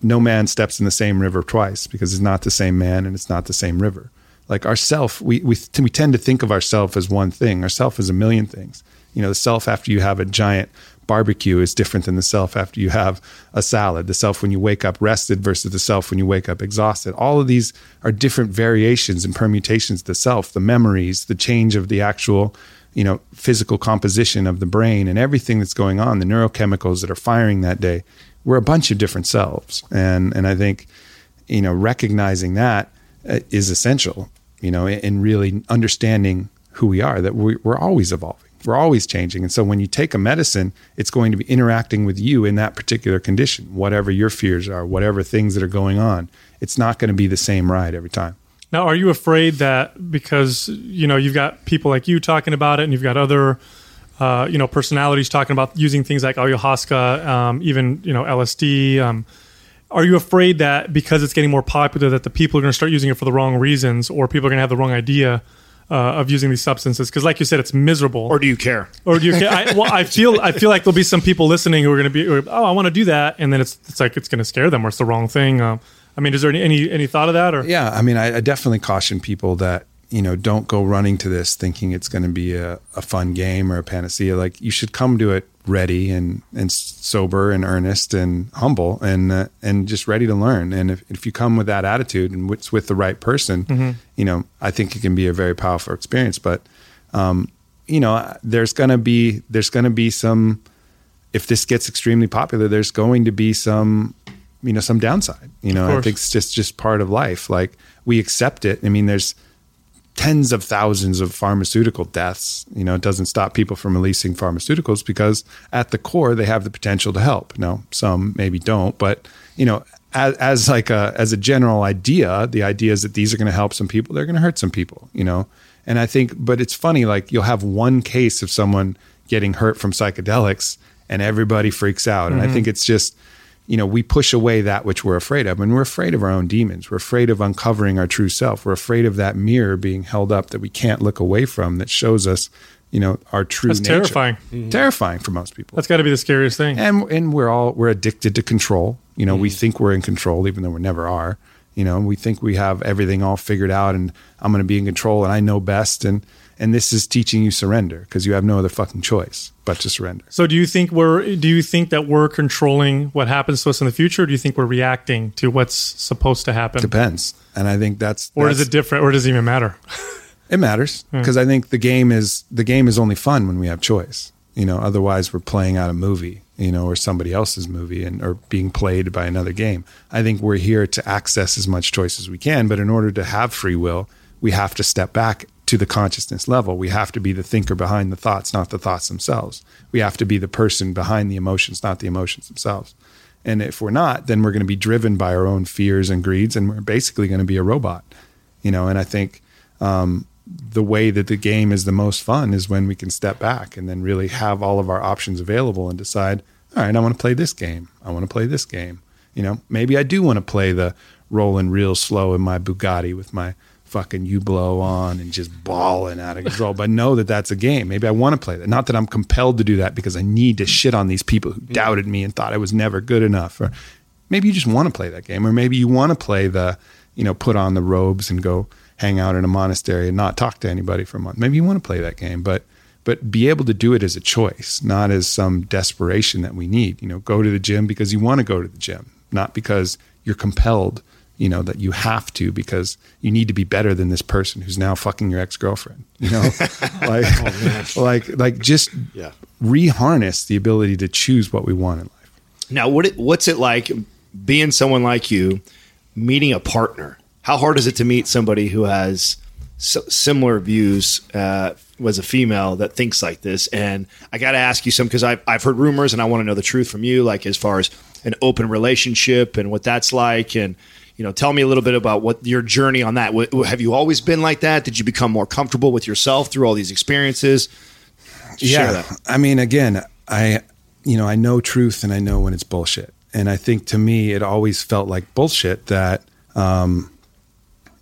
"No man steps in the same river twice because it's not the same man and it's not the same river." Like ourself, we we we tend to think of ourself as one thing. Ourself is a million things. You know, the self after you have a giant barbecue is different than the self after you have a salad. The self when you wake up rested versus the self when you wake up exhausted. All of these are different variations and permutations of the self, the memories, the change of the actual, you know, physical composition of the brain and everything that's going on, the neurochemicals that are firing that day. we're a bunch of different selves, and and I think you know recognizing that is essential. You know, in really understanding who we are, that we, we're always evolving, we're always changing, and so when you take a medicine, it's going to be interacting with you in that particular condition, whatever your fears are, whatever things that are going on. It's not going to be the same ride every time. Now, are you afraid that because you know you've got people like you talking about it, and you've got other uh, you know personalities talking about using things like ayahuasca, um, even you know LSD? Um, are you afraid that because it's getting more popular, that the people are going to start using it for the wrong reasons, or people are going to have the wrong idea uh, of using these substances? Because, like you said, it's miserable. Or do you care? Or do you? Care? I, well, I feel I feel like there'll be some people listening who are going to be, or, oh, I want to do that, and then it's it's like it's going to scare them, or it's the wrong thing. Um, I mean, is there any, any any thought of that? Or Yeah, I mean, I, I definitely caution people that you know don't go running to this thinking it's going to be a, a fun game or a panacea. Like you should come to it ready and and sober and earnest and humble and uh, and just ready to learn. And if, if you come with that attitude and it's with the right person, you know, I think it can be a very powerful experience. But um, you know, there's gonna be there's gonna be some if this gets extremely popular, there's going to be some you know some downside. You know, I think it's just just part of life. Like we accept it. I mean, there's tens of thousands of pharmaceutical deaths. You know, it doesn't stop people from releasing pharmaceuticals because at the core they have the potential to help. Now, some maybe don't, but you know, as, as like a as a general idea, the idea is that these are going to help some people, they're going to hurt some people. You know, and I think, but it's funny. Like you'll have one case of someone getting hurt from psychedelics, and everybody freaks out. And I mm-hmm. think it's just you know, we push away that which we're afraid of. And we're afraid of our own demons. We're afraid of uncovering our true self. We're afraid of that mirror being held up that we can't look away from that shows us, you know, our true That's nature. terrifying. Terrifying for most people. that's got to be the scariest thing. and and we're all we're addicted to control. You know, we Mm. think we're in control even though we never are. You know, we think we have everything all figured out and I'm going to be in control and I know best and and this is teaching you surrender because you have no other fucking choice but to surrender. So, do you think we're do you think that we're controlling what happens to us in the future? Or do you think we're reacting to what's supposed to happen, Depends. And I think that's or is it different, or does it even matter? It matters Hmm. because I think the game is the game is only fun when we have choice. You know, otherwise we're playing out a movie, you know, or somebody else's movie and or being played by another game. I think we're here to access as much choice as we can, but in order to have free will, we have to step back to the consciousness level. We have to be the thinker behind the thoughts, not the thoughts themselves. We have to be the person behind the emotions, not the emotions themselves. And if we're not, then we're going to be driven by our own fears and greeds, and we're basically going to be a robot, you know. And I think um, the way that the game is the most fun is when we can step back and then really have all of our options available and decide, all right, I want to play this game. I want to play this game. You know, maybe I do want to play the rolling real slow in my Bugatti with my fucking you blow on and just bawling out of control. but know that that's a game. Maybe I want to play that. Not that I'm compelled to do that because I need to shit on these people who doubted me and thought I was never good enough. Or maybe you just want to play that game, or maybe you want to play the, you know, put on the robes and go hang out in a monastery and not talk to anybody for a month. Maybe you want to play that game, but but be able to do it as a choice, not as some desperation that we need. You know, go to the gym because you want to go to the gym, not because you're compelled. You know that you have to because you need to be better than this person who's now fucking your ex girlfriend. You know, like, like, like, just Yeah. reharness the ability to choose what we want in life. Now, what it, what's it like being someone like you, meeting a partner? How hard is it to meet somebody who has s- similar views uh, was a female that thinks like this? And I got to ask you some because I've, I've heard rumors and I want to know the truth from you, like as far as an open relationship and what that's like. And, you know, tell me a little bit about what your journey on that. Wh- Have you always been like that? Did you become more comfortable with yourself through all these experiences? Share that. I mean, again, I, you know, I know truth and I know when it's bullshit. And I think to me, it always felt like bullshit that, um,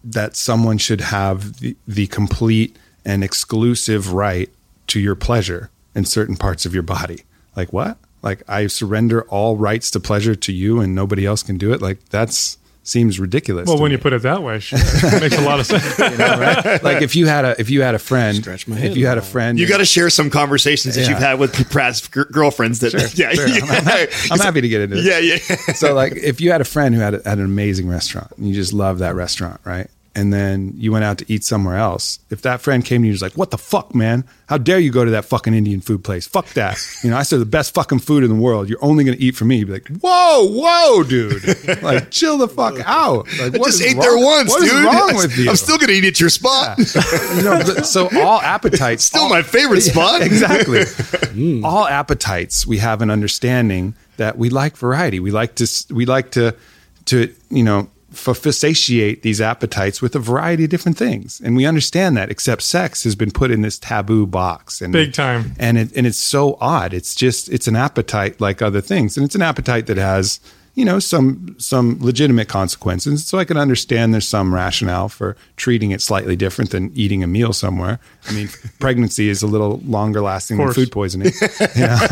that someone should have the, the complete and exclusive right to your pleasure in certain parts of your body. Like what? Like I surrender all rights to pleasure to you and nobody else can do it. Like that's seems ridiculous. Well, to when me. you put it that way, sure, it makes a lot of sense. like if you had a if you had a friend, Stretch my if you had a a friend, You got to share some conversations that Yeah. you've had with past gr- girlfriends. That yeah, sure. yeah. I'm happy to get into this. yeah, yeah. so like if you had a friend who had, a, had an amazing restaurant and you just love that restaurant right and then you went out to eat somewhere else, if that friend came to you and was like, "What the fuck, man? How dare you go to that fucking Indian food place? Fuck that! You know, I serve the best fucking food in the world. You're only going to eat for me." You'd be like, "Whoa, whoa, dude! like, chill the fuck out! Like, I just ate wrong- there once, What is dude. wrong with you? I'm still gonna eat at your spot. you know, so all appetites Still all- my favorite spot. exactly. Mm. All appetites, we have an understanding that we like variety. We like to we like to to you know f- satiate these appetites with a variety of different things, and we understand that. Except sex has been put in this taboo box, and Big time. and it and it's so odd. It's just it's an appetite like other things, and it's an appetite that has you know some some legitimate consequences. So I can understand there's some rationale for treating it slightly different than eating a meal somewhere. I mean, pregnancy is a little longer lasting than food poisoning, yeah.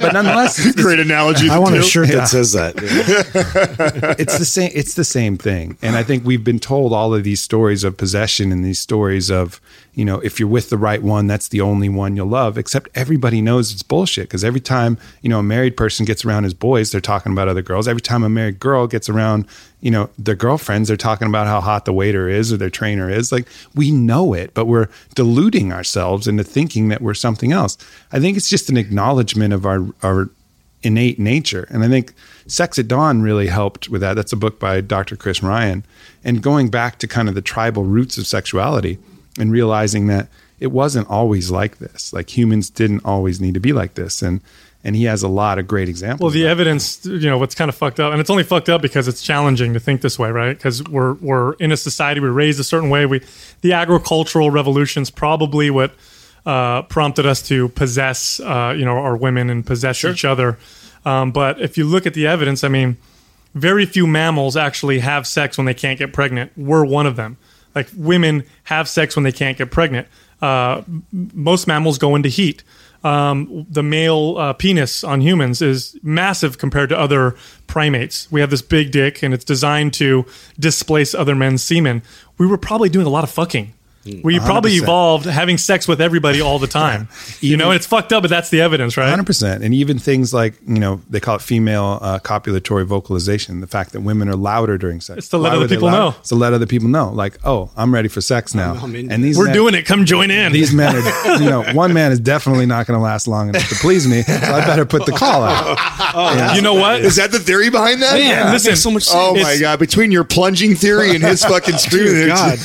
but nonetheless, it's, Great analogy. I want a too. shirt Yeah. that says that. it's the same it's the same thing and i think we've been told all of these stories of possession and these stories of you know if you're with the right one that's the only one you'll love except everybody knows it's bullshit because every time you know a married person gets around his boys they're talking about other girls every time a married girl gets around you know their girlfriends they're talking about how hot the waiter is or their trainer is like we know it but we're deluding ourselves into thinking that we're something else i think it's just an acknowledgement of our our innate nature. And I think Sex at Dawn really helped with that. That's a book by Dr. Chris Ryan. And going back to kind of the tribal roots of sexuality and realizing that it wasn't always like this. Like humans didn't always need to be like this. And and he has a lot of great examples. Well, the evidence, you know, what's kind of fucked up, and it's only fucked up because it's challenging to think this way, right? Because we're we're in a society, we're raised a certain way. We, the agricultural revolution's probably what uh, prompted us to possess, uh, you know, our women and possess each other. Um, but if you look at the evidence, I mean, very few mammals actually have sex when they can't get pregnant. We're one of them. Like women have sex when they can't get pregnant. Uh, most mammals go into heat. Um, the male uh, penis on humans is massive compared to other primates. We have this big dick, and it's designed to displace other men's semen. We were probably doing a lot of fucking. We probably 100%. evolved having sex with everybody all the time. you know, and it's fucked up, but that's the evidence, right? Hundred percent, and even things like you know they call it female uh, copulatory vocalization. The fact that women are louder during sex. It's to let Why other people know. It's to let other people know, like, oh, I'm ready for sex now. I'm into and these We're men- doing it. Come join in. These men are, you know, one man is definitely not going to last long enough to please me. So I better put the call out. oh, you know what? Is that the theory behind that? Man, listen, so much Oh my god! Between your plunging theory and his fucking screaming, God.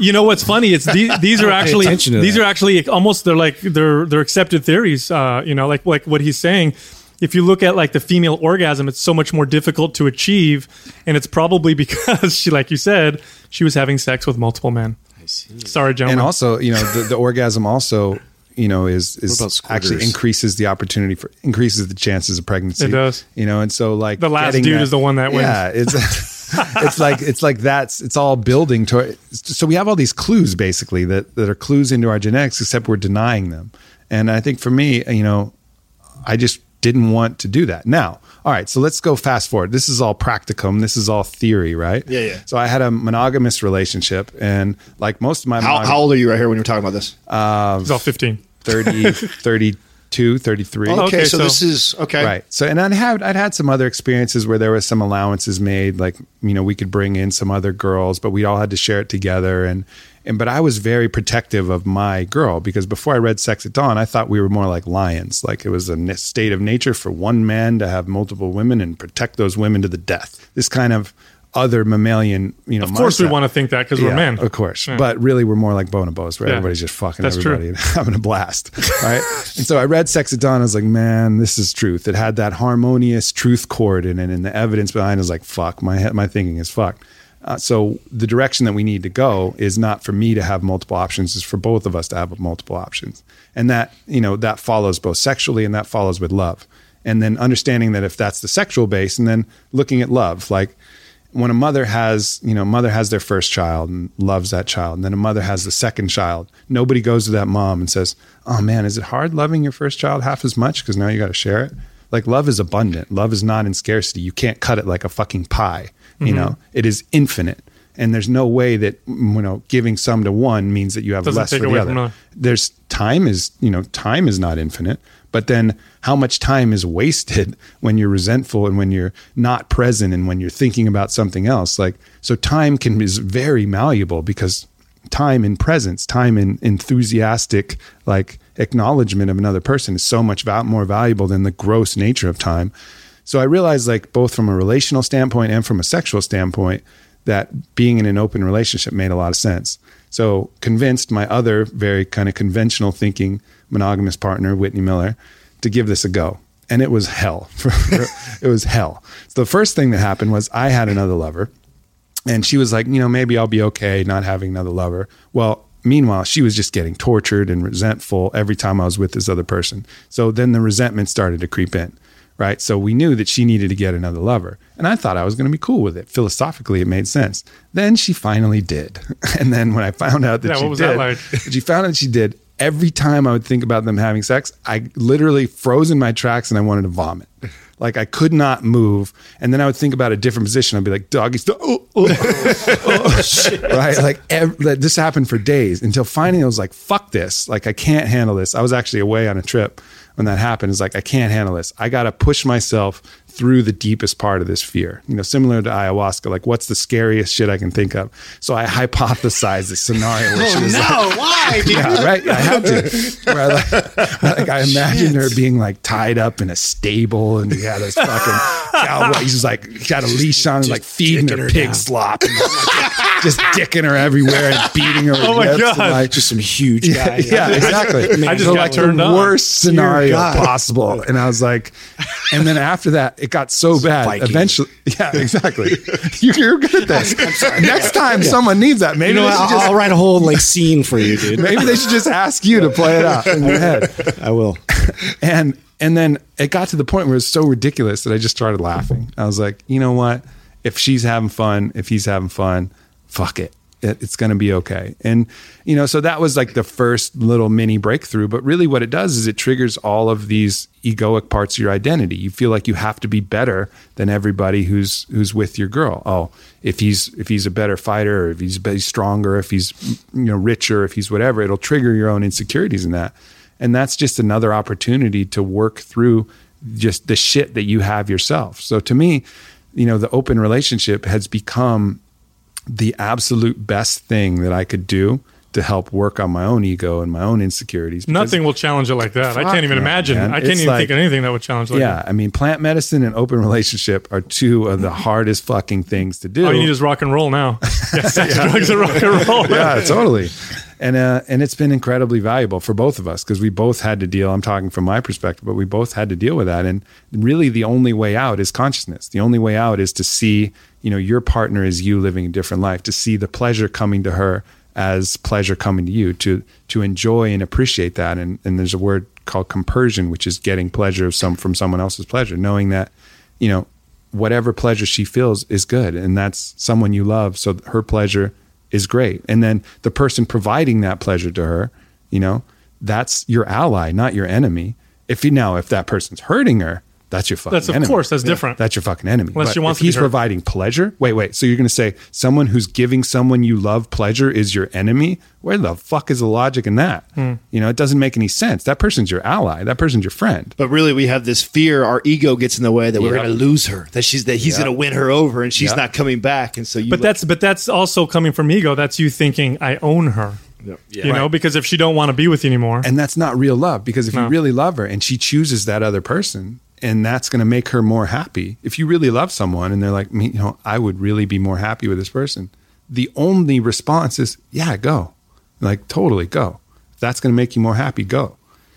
you know what's funny? It's the, these are actually these that. are actually almost they're like they're they're accepted theories. Uh, you know, like like what he's saying. If you look at like the female orgasm, it's so much more difficult to achieve, and it's probably because she, like you said, she was having sex with multiple men. Sorry, gentlemen. And also, you know, the, the orgasm also, you know, is is actually increases the opportunity for increases the chances of pregnancy. It does. You know, and so like The last dude is the one that wins. Yeah, it's it's like it's like that's it's all building to. So we have all these clues basically that that are clues into our genetics, except we're denying them. And I think for me, you know, I just didn't want to do that. Now, all right, so let's go fast forward. This is all practicum. This is all theory, right? Yeah, yeah. So I had a monogamous relationship, and like most of my How, monog- how old are you right here when you're talking about this? Uh, he's all fifteen. 30, 32, 33. okay, okay, so, so- this is okay. Right. So, and I'd had I'd had some other experiences where there was some allowances made, like you know we could bring in some other girls, but we all had to share it together. And and but I was very protective of my girl because before I read Sex at Dawn, I thought we were more like lions, like it was a state of nature for one man to have multiple women and protect those women to the death. This kind of other mammalian, you know. Of course, we want to think that because we're men. Of course. Yeah. But really, we're more like bonobos, where Yeah. everybody's just fucking That's everybody and having a blast. Right. and so I read Sex at Dawn. I was like, man, this is truth. It had that harmonious truth chord in it. And the evidence behind it is like, fuck, my, my thinking is fucked. Uh, so the direction that we need to go is not for me to have multiple options, is for both of us to have multiple options. And that, you know, that follows both sexually and that follows with love. And then understanding that if that's the sexual base and then looking at love, like, when a mother has, you know, mother has their first child and loves that child, and then a mother has the second child, nobody goes to that mom and says, "Oh man, is it hard loving your first child half as much because now you got to share it?" Like love is abundant. Love is not in scarcity. You can't cut it like a fucking pie. You Mm-hmm. know, it is infinite, and there's no way that you know giving some to one means that you have Doesn't less for the other. There's time is you know time is not infinite but then how much time is wasted when you're resentful and when you're not present and when you're thinking about something else? Like so time can is very malleable because time in presence time in enthusiastic like acknowledgement of another person is so much more valuable than the gross nature of time. So i realized like both from a relational standpoint and from a sexual standpoint that being in an open relationship made a lot of sense. So convinced my other very kind of conventional thinking monogamous partner, Whitney Miller, to give this a go. And it was hell. it was hell. So the first thing that happened was I had another lover. And she was like, you know, maybe I'll be okay not having another lover. Well, meanwhile, she was just getting tortured and resentful every time I was with this other person. So then the resentment started to creep in right? So we knew that she needed to get another lover. And I thought I was going to be cool with it. Philosophically, it made sense. Then she finally did. And then when I found out that Yeah, she what was did, that like? she found out she did, every time I would think about them having sex, I literally froze in my tracks and I wanted to vomit. Like I could not move, and then I would think about a different position. I'd be like, "Doggy style," oh, oh, oh. oh, oh right? Like, ev- like this happened for days until finally I was like, "Fuck this!" Like I can't handle this. I was actually away on a trip when that happened. It's like I can't handle this. I got to push myself through the deepest part of this fear. You know, similar to ayahuasca. Like, what's the scariest shit I can think of? So I hypothesize this scenario. Where she was like, no, why? Yeah, right. I have to. Where I, like, like I imagined her being like tied up in a stable, and had this fucking cowboy. He's just like got a leash on, and like feeding her, her pig down. slop, and like, just dicking her everywhere and beating her. Oh my God. Like, Just some huge yeah, guy. yeah, exactly. I just So, got like turned the on. worst scenario possible, and I was like, and then after that, it got so bad. Viking. Eventually, yeah, exactly. You- You're good at this. Next time someone needs that, maybe You know, they I'll, just I'll write a whole like scene for you, dude. Maybe they should just ask you to play it out in your head. I will. And and then it got to the point where it was so ridiculous that I just started laughing. I was like, you know what? If she's having fun, if he's having fun, fuck it. It- It's going to be okay. And, you know, so that was like the first little mini breakthrough. But really, what it does is it triggers all of these egoic parts of your identity. You feel like you have to be better than everybody who's who's with your girl. Oh, if he's if he's a better fighter, or if he's, he's stronger, if he's you know richer, if he's whatever, it'll trigger your own insecurities in that. And that's just another opportunity to work through just the shit that you have yourself. So to me, you know, the open relationship has become the absolute best thing that I could do to help work on my own ego and my own insecurities. because- Nothing will challenge it like that. I can't even imagine. man. I can't It's even like- think of anything that would challenge like yeah, that. I mean, plant medicine and open relationship are two of the hardest fucking things to do. All you need is rock and roll now. Yeah, sex, drugs, and rock and roll. yeah, totally. And uh, and it's been incredibly valuable for both of us because we both had to deal. I'm talking from my perspective, but we both had to deal with that. And really, the only way out is consciousness. The only way out is to see, you know, your partner is you living a different life. To see the pleasure coming to her as pleasure coming to you. To to enjoy and appreciate that. And and there's a word called compersion, which is getting pleasure of some from someone else's pleasure, knowing that, you know, whatever pleasure she feels is good and that's someone you love so her pleasure is great. And then the person providing that pleasure to her you know that's your ally not your enemy. If you now if that person's hurting her that's your fucking That's of enemy. course that's different. that's your fucking enemy Unless But she wants if to be he's hurt. providing pleasure wait wait so you're going to say someone who's giving someone you love pleasure is your enemy where the fuck is the logic in that Hmm. you know it doesn't make any sense that person's your ally that person's your friend But really, we have this fear. Our ego gets in the way that we're going to lose her. That she's that he's Yep. going to win her over, and she's Yep. not coming back. And so you. but that's but that's also coming from ego. That's you thinking I own her. Yeah. You know, because if she don't want to be with you anymore, and that's not real love because if No. you really love her and she chooses that other person and that's going to make her more happy. If you really love someone and they're like me you know i would really be more happy with this person the only response is yeah go. Like totally go. If that's going to make you more happy go.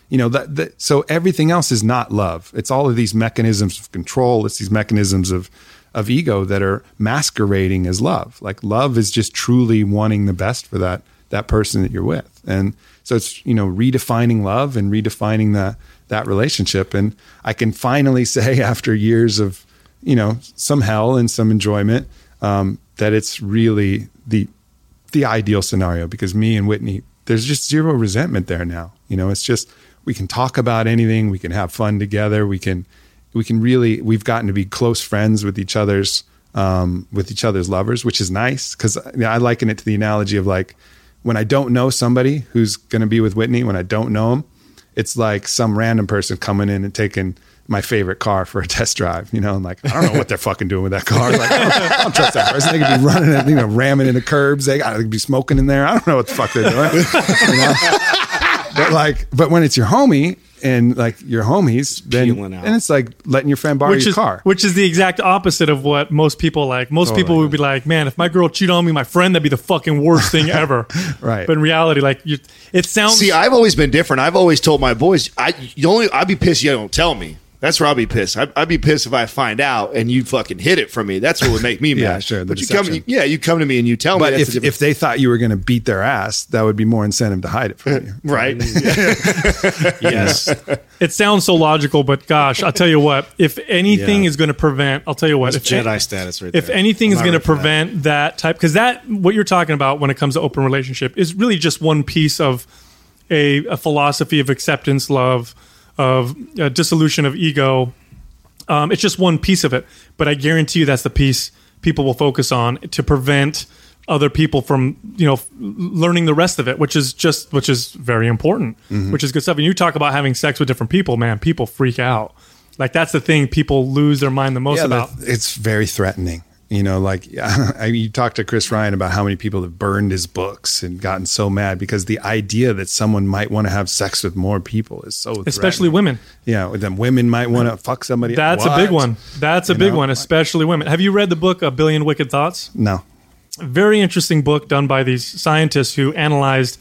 You know that, that so everything else is not love. It's all of these mechanisms of control. It's these mechanisms of of ego that are masquerading as love. Like love is just truly wanting the best for that that person that you're with. And so it's you know redefining love and redefining the that relationship. And i can finally say after years of you know some hell and some enjoyment um, that it's really the the ideal scenario because me and Whitney, there's just zero resentment there now. You know, it's just we can talk about anything, we can have fun together, we can we can really we've gotten to be close friends with each other's um, with each other's lovers, which is nice because I liken it to the analogy of like when I don't know somebody who's going to be with Whitney, when I don't know them, it's like some random person coming in and taking my favorite car for a test drive. You know, I'm like, I don't know what they're fucking doing with that car. Like, I, don't, trust that person. They could be running it, you know, ramming into curbs. They to be smoking in there. I don't know what the fuck they're doing. You know? But like, but when it's your homie and like your homies, then Peeling out. and it's like letting your friend borrow which your is car. which is the exact opposite of what most people like. Most Totally. people would be like, "Man, if my girl cheated on me, my friend, that'd be the fucking worst thing ever." Right. But in reality, like you, it sounds. See, I've always been different. I've always told my boys, I you only I'd be pissed you don't tell me. That's where I'll be pissed. I'd, I'd be pissed if I find out and you fucking hit it from me. That's what would make me mad. Yeah, sure, the But you come, yeah, you come to me and you tell But me. That's if, if they thought you were going to beat their ass, that would be more incentive to hide it from you. right, Yes. it sounds so logical, but gosh, I'll tell you what. If anything Yeah. is going to prevent, I'll tell you what. That's if Jedi status right if anything I'm is not going to ready for that. prevent that, type because that what you're talking about when it comes to open relationship is really just one piece of a, a philosophy of acceptance love of uh, dissolution of ego. Um, it's just one piece of it but i guarantee you that's the piece people will focus on to prevent other people from you know learning the rest of it which is just which is very important which is good stuff. And you talk about having sex with different people man people freak out. Like that's the thing people lose their mind the most yeah, about. it's very threatening. You know, like I, you talked to Chris Ryan about how many people have burned his books and gotten so mad because the idea that someone might want to have sex with more people is so especially women Yeah, then women might want to fuck somebody. That's a big one. That's a You big know? one, especially women. Have you read the book A Billion Wicked Thoughts? No, Very interesting book done by these scientists who analyzed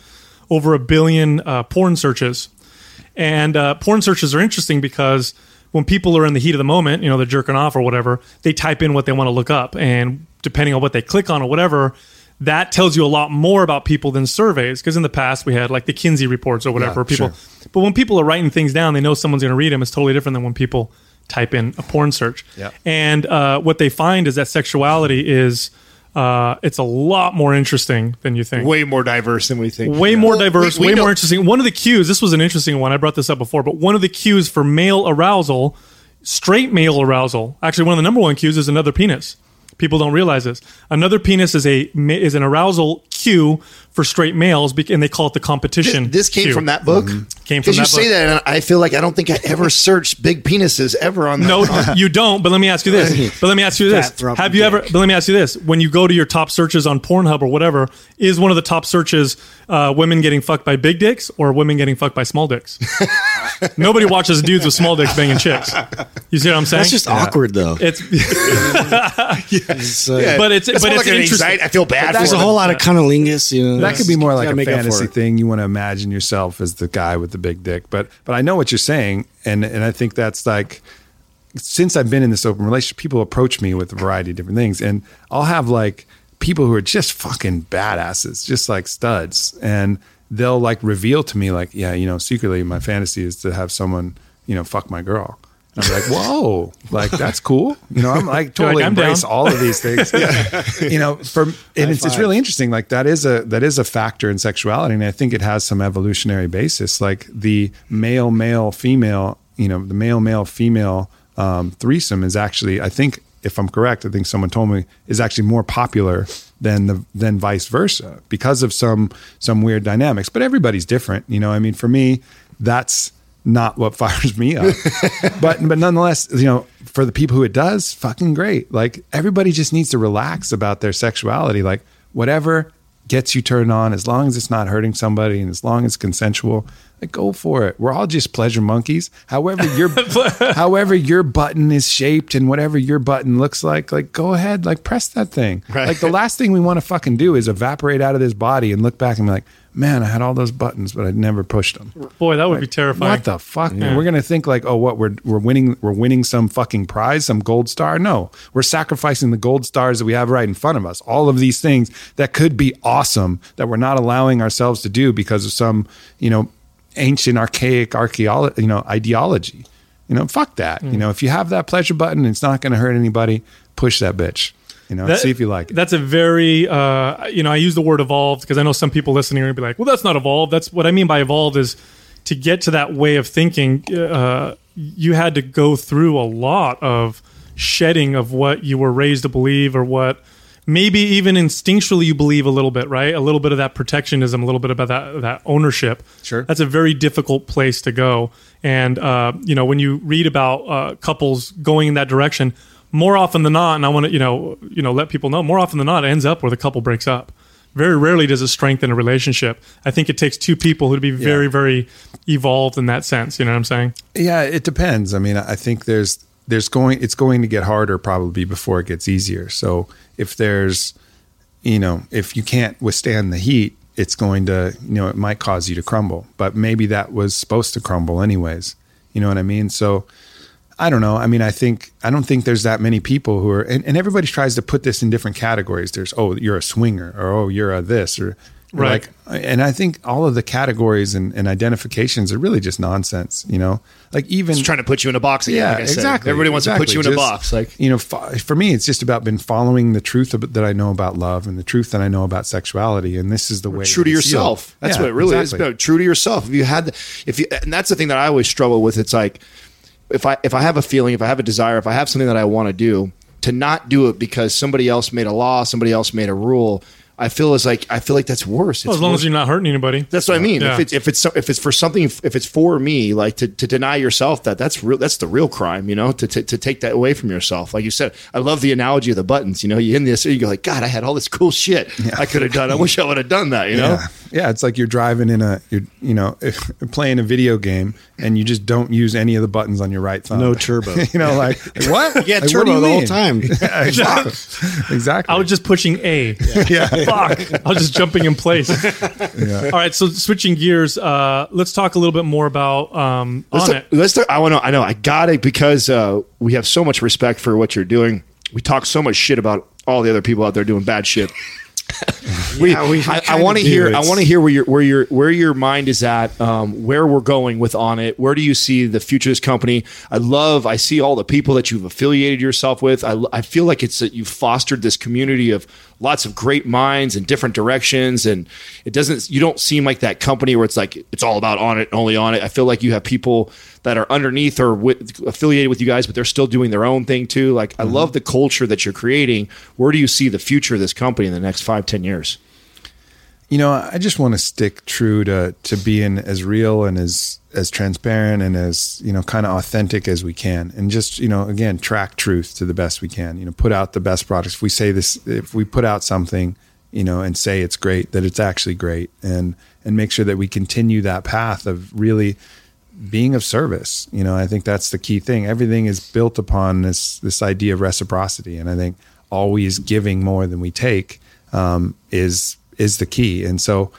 over a billion uh, porn searches. And uh, porn searches are interesting because when people are in the heat of the moment, you know, they're jerking off or whatever, they type in what they want to look up. And depending on what they click on or whatever, that tells you a lot more about people than surveys. Because in the past, we had like the Kinsey reports or whatever. Yeah, people, sure. but when people are writing things down, they know someone's going to read them. It's totally different than when people type in a porn search. Yeah. And uh, what they find is that sexuality is uh, it's a lot more interesting than you think way more diverse than we think. way more Well, diverse, we- we way know- more interesting. One of the cues, this was an interesting one. I brought this up before, but one of the cues for male arousal, straight male arousal, actually one of the number one cues is another penis. People don't realize this. Another penis is a is an arousal cue for straight males, and they call it the competition. This, this came cue. from that book. Came from Because you that say that, and I feel like I don't think I ever searched big penises ever on. The, No, you don't. But let me ask you this. But let me ask you this. Have you ever? But let me ask you this. When you go to your top searches on Pornhub or whatever, is one of the top searches uh, women getting fucked by big dicks or women getting fucked by small dicks? Nobody watches dudes with small dicks banging chicks. You see what I'm saying? That's just awkward, though. it's. It's, uh, Yeah, But it's- That's but it's like an interesting. anxiety. I feel bad. There's a whole lot of cunnilingus, you know. that could be more like a make up for fantasy thing. You want to imagine yourself as the guy with the big dick, but but I know what you're saying, and and I think that's like since I've been in this open relationship, people approach me with a variety of different things, and I'll have like people who are just fucking badasses, just like studs, and they'll like reveal to me like, yeah, you know, secretly my fantasy is to have someone, you know, fuck my girl. And I'm like, whoa, like that's cool. You know, I'm like totally "I'm embrace down." all of these things. you know, for and it's, it's really interesting. Like that is a that is a factor in sexuality, and I think it has some evolutionary basis. Like the male male female, you know, the male male female um, threesome is actually, I think, if I'm correct, I think someone told me is actually more popular than the than vice versa because of some some weird dynamics. But everybody's different. You know, I mean, for me, that's not what fires me up. but but nonetheless, you know, for the people who it does, fucking great. Like everybody just needs to relax about their sexuality. Like whatever gets you turned on, as long as it's not hurting somebody and as long as it's consensual, like go for it. We're all just pleasure monkeys. However your however your button is shaped and whatever your button looks like, like go ahead, like press that thing. Like the last thing we want to fucking do is evaporate out of this body and look back and be like, man, I had all those buttons, but I'd never pushed them. boy, that would be terrifying. What the fuck? We're gonna think like, oh, what we're we're winning we're winning some fucking prize, some gold star. No, we're sacrificing the gold stars that we have right in front of us. All of these things that could be awesome that we're not allowing ourselves to do because of some you know ancient archaic archaeology you know ideology. You know, fuck that. Hmm. You know, if you have that pleasure button, it's not going to hurt anybody. Push that bitch. You know, That- see if you like it. That's a very, uh, you know, I use the word evolved because I know some people listening are going to be like, well, that's not evolved. That's what I mean by evolved is to get to that way of thinking, uh, you had to go through a lot of shedding of what you were raised to believe or what maybe even instinctually you believe a little bit, right? A little bit of that protectionism, a little bit about that that ownership. Sure. that's a very difficult place to go. And uh, you know, when you read about uh, couples going in that direction, more often than not, and I want to you know you know let people know more often than not, it ends up where the couple breaks up. Very rarely does it strengthen a relationship. I think it takes two people who to be very, very evolved in that sense. You know what I'm saying? Yeah, it depends. I mean, I think there's there's going it's going to get harder probably before it gets easier. So if there's you know, if you can't withstand the heat, it's going to, you know, it might cause you to crumble. But maybe that was supposed to crumble anyways. You know what I mean? So I don't know. I mean, I think I don't think there's that many people who are, and, and everybody tries to put this in different categories. There's oh, you're a swinger, or oh, you're a this, or Right. Like, and I think all of the categories and, and identifications are really just nonsense. You know, like even Just trying to put you in a box again. yeah, like exactly. Everybody wants to put you in a box. Like you know, fo- for me, it's just about been following the truth of, that I know about love and the truth that I know about sexuality, and this is the way true to yourself. That's Yeah, what it really exactly. is. About true to yourself. If you had, the, if you, and that's the thing that I always struggle with. It's like if I if I have a feeling, if I have a desire, if I have something that I want to do, to not do it because somebody else made a law, somebody else made a rule. I feel as like I feel like that's worse. Well, as long worse. as you're not hurting anybody. That's what I mean. Yeah. If it's if it's if it's for something, if it's for me, like to, to deny yourself that, that's real. That's the real crime, you know. To, to to take that away from yourself, like you said. I love the analogy of the buttons. You know, you in this, you go like, God, I had all this cool shit I could have done. I wish I would have done that. You know. Yeah. yeah, it's like you're driving in a, you're, you know, playing a video game and you just don't use any of the buttons on your right thumb. No turbo. you know, like what? Yeah, Like, turbo what do you the whole time. Yeah, exactly. exactly. I was just pushing A. yeah. Fuck. I was just jumping in place. All right, so switching gears, uh, let's talk a little bit more about um, Let's on talk- it. let's talk- I want to. I know. I got it because uh, we have so much respect for what you're doing. We talk so much shit about all the other people out there doing bad shit. we, Yeah, we I, I want to hear. I want to hear where your where your where your mind is at. Um, where we're going with Onnit. Where do you see the future of this company? I love. I see all the people that you've affiliated yourself with. I, I feel like it's that you've fostered this community of lots of great minds in different directions, and it doesn't. You don't seem like that company where it's like it's all about Onnit, only Onnit. I feel like you have people that are underneath or with, affiliated with you guys, but they're still doing their own thing too. Like I mm-hmm. love the culture that you're creating. Where do you see the future of this company in the next five, ten years? you know, I just want to stick true to to being as real and as as transparent and as you know, kind of authentic as we can, and just you know, again, track truth to the best we can. You know, put out the best products. If we say this, if we put out something, you know, and say it's great, that it's actually great, and and make sure that we continue that path of really being of service. You know, I think that's the key thing. Everything is built upon this this idea of reciprocity, and I think always giving more than we take um, is is the key. And so,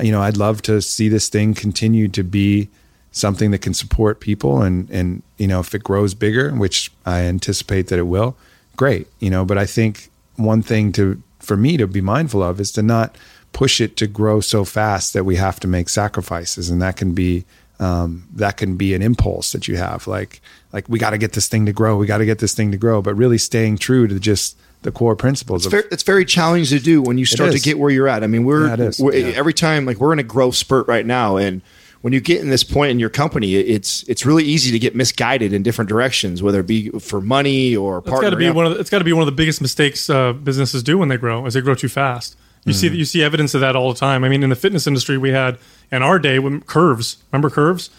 you know, I'd love to see this thing continue to be something that can support people, and and you know, if it grows bigger, which I anticipate that it will, great. You know, but I think one thing to for me to be mindful of is to not push it to grow so fast that we have to make sacrifices, and that can be um, that can be an impulse that you have like like we got to get this thing to grow we got to get this thing to grow but really staying true to just the core principles It's of very, it's very challenging to do when you start to get where you're at. I mean, we're, Yeah, it is. we're Yeah. every time like we're in a growth spurt right now, and when you get in this point in your company, it's it's really easy to get misguided in different directions, whether it be for money or It's got to partner. be one of the, it's got to be one of the biggest mistakes uh, businesses do when they grow, as they grow too fast. You see Mm-hmm. you see evidence of that all the time. I mean, in the fitness industry, we had in our day when Curves. Remember Curves?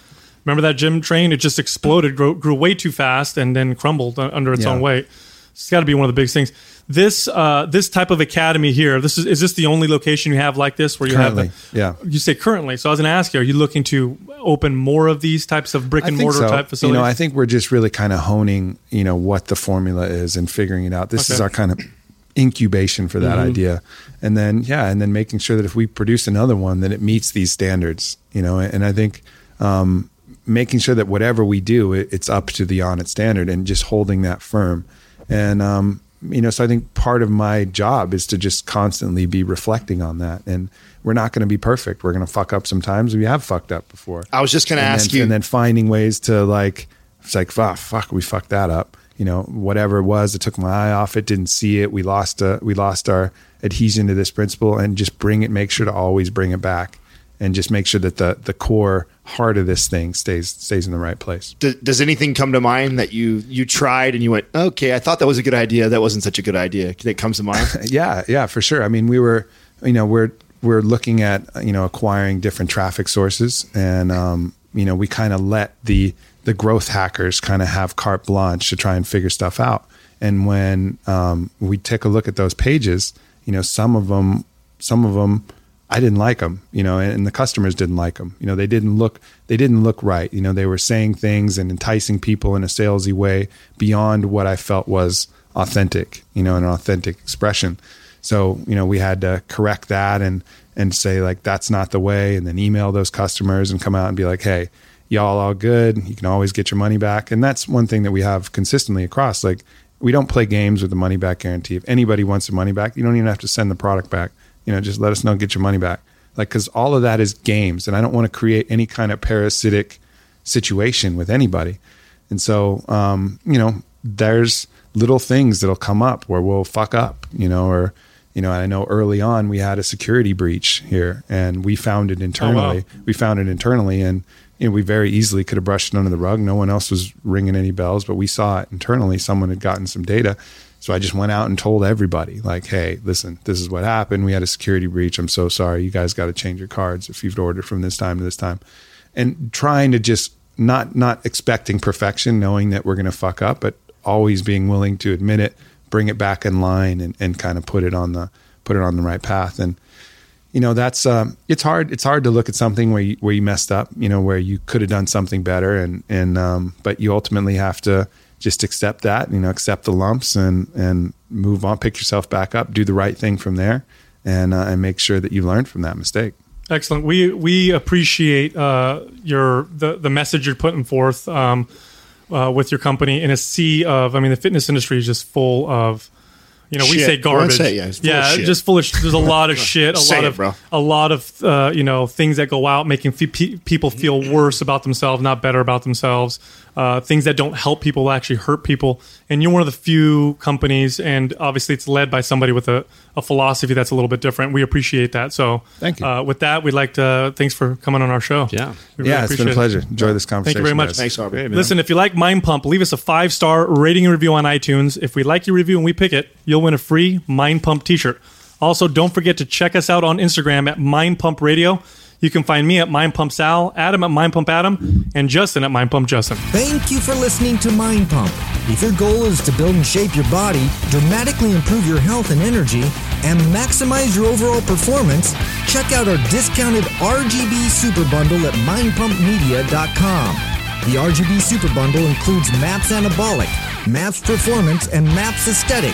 Remember that gym train? It just exploded, grew, grew way too fast, and then crumbled under its Yeah. own weight. It's got to be one of the biggest things. This uh, this type of academy here. This is is this the only location you have like this where you Currently, have the, yeah. You say currently. So I was going to ask you: Are you looking to open more of these types of brick and mortar so. type facilities? You know, I think we're just really kind of honing, you know, what the formula is and figuring it out. This is our kind of incubation for that Mm-hmm. idea. And then, yeah, and then making sure that if we produce another one, that it meets these standards, you know, and I think, um, making sure that whatever we do, it, it's up to the Onnit standard and just holding that firm. And, um, you know, so I think part of my job is to just constantly be reflecting on that. And we're not going to be perfect. We're going to fuck up sometimes. We have fucked up before. I was just going to ask then, you, and then finding ways to like, it's like, ah, fuck, we fucked that up. You know, whatever it was, it took my eye off it, didn't see it. We lost, uh, we lost our adhesion to this principle, and just bring it, make sure to always bring it back, and just make sure that the the core heart of this thing stays stays in the right place. Does, does anything come to mind that you you tried and you went, okay, I thought that was a good idea. That wasn't such a good idea. That comes to mind. Yeah, yeah, for sure. I mean, we were, you know, we're we're looking at you know acquiring different traffic sources, and um, you know, we kind of let the the growth hackers kind of have carte blanche to try and figure stuff out. And when um, we take a look at those pages, you know, some of them, some of them, I didn't like them, you know, and the customers didn't like them. You know, they didn't look, they didn't look right. You know, they were saying things and enticing people in a salesy way beyond what I felt was authentic, you know, an authentic expression. So, you know, we had to correct that and and say like that's not the way and then email those customers and come out and be like, "Hey, y'all all good. You can always get your money back." And that's one thing that we have consistently across like we don't play games with the money back guarantee. If anybody wants their money back, you don't even have to send the product back. You know, just let us know, get your money back. Like, cause all of that is games. And I don't want to create any kind of parasitic situation with anybody. And so, um, you know, there's little things that'll come up where we'll fuck up, you know, or, you know, I know early on we had a security breach here and we found it internally. wow. We found it internally and, you know, we very easily could have brushed it under the rug. No one else was ringing any bells, but we saw it internally. Someone had gotten some data. So I just went out and told everybody, like, hey, listen, this is what happened. We had a security breach. I'm so sorry. You guys got to change your cards if you've ordered from this time to this time. And trying to just not not expecting perfection, knowing that we're going to fuck up, but always being willing to admit it, bring it back in line, and, and kind of put it on the put it on the right path. And you know that's um, it's hard it's hard to look at something where you, where you messed up you know where you could have done something better and and um, but you ultimately have to just accept that you know accept the lumps and and move on pick yourself back up do the right thing from there and uh, and make sure that you learn from that mistake Excellent. We we appreciate uh, your the the message you're putting forth um, uh, with your company in a sea of. I mean, the fitness industry is just full of. You know, we Shit. say Go ahead and garbage. it, yeah, it's full of shit. just full of. sh- There's a lot of shit. A lot it, of bro. a lot of uh, you know things that go out making fe- people feel worse about themselves, not better about themselves. Uh, things that don't help people actually hurt people. And you're one of the few companies, and obviously it's led by somebody with a, a philosophy that's a little bit different. We appreciate that. So Thank you. Uh, with that, we'd like to thanks for coming on our show. Yeah. We really yeah it's been appreciate a it. pleasure enjoy this conversation Thank you very much. guys. Thanks, Aubrey. Listen, if you like Mind Pump, leave us a five star rating and review on iTunes. If we like your review and we pick it, you'll win a free Mind Pump t shirt. Also, don't forget to check us out on Instagram at Mind Pump Radio. You can find me at Mind Pump Sal, Adam at Mind Pump Adam, and Justin at Mind Pump Justin. Thank you for listening to Mind Pump. If your goal is to build and shape your body, dramatically improve your health and energy, and maximize your overall performance, check out our discounted RGB Super Bundle at mindpumpmedia.com. The RGB Super Bundle includes MAPS Anabolic, MAPS Performance, and MAPS Aesthetic.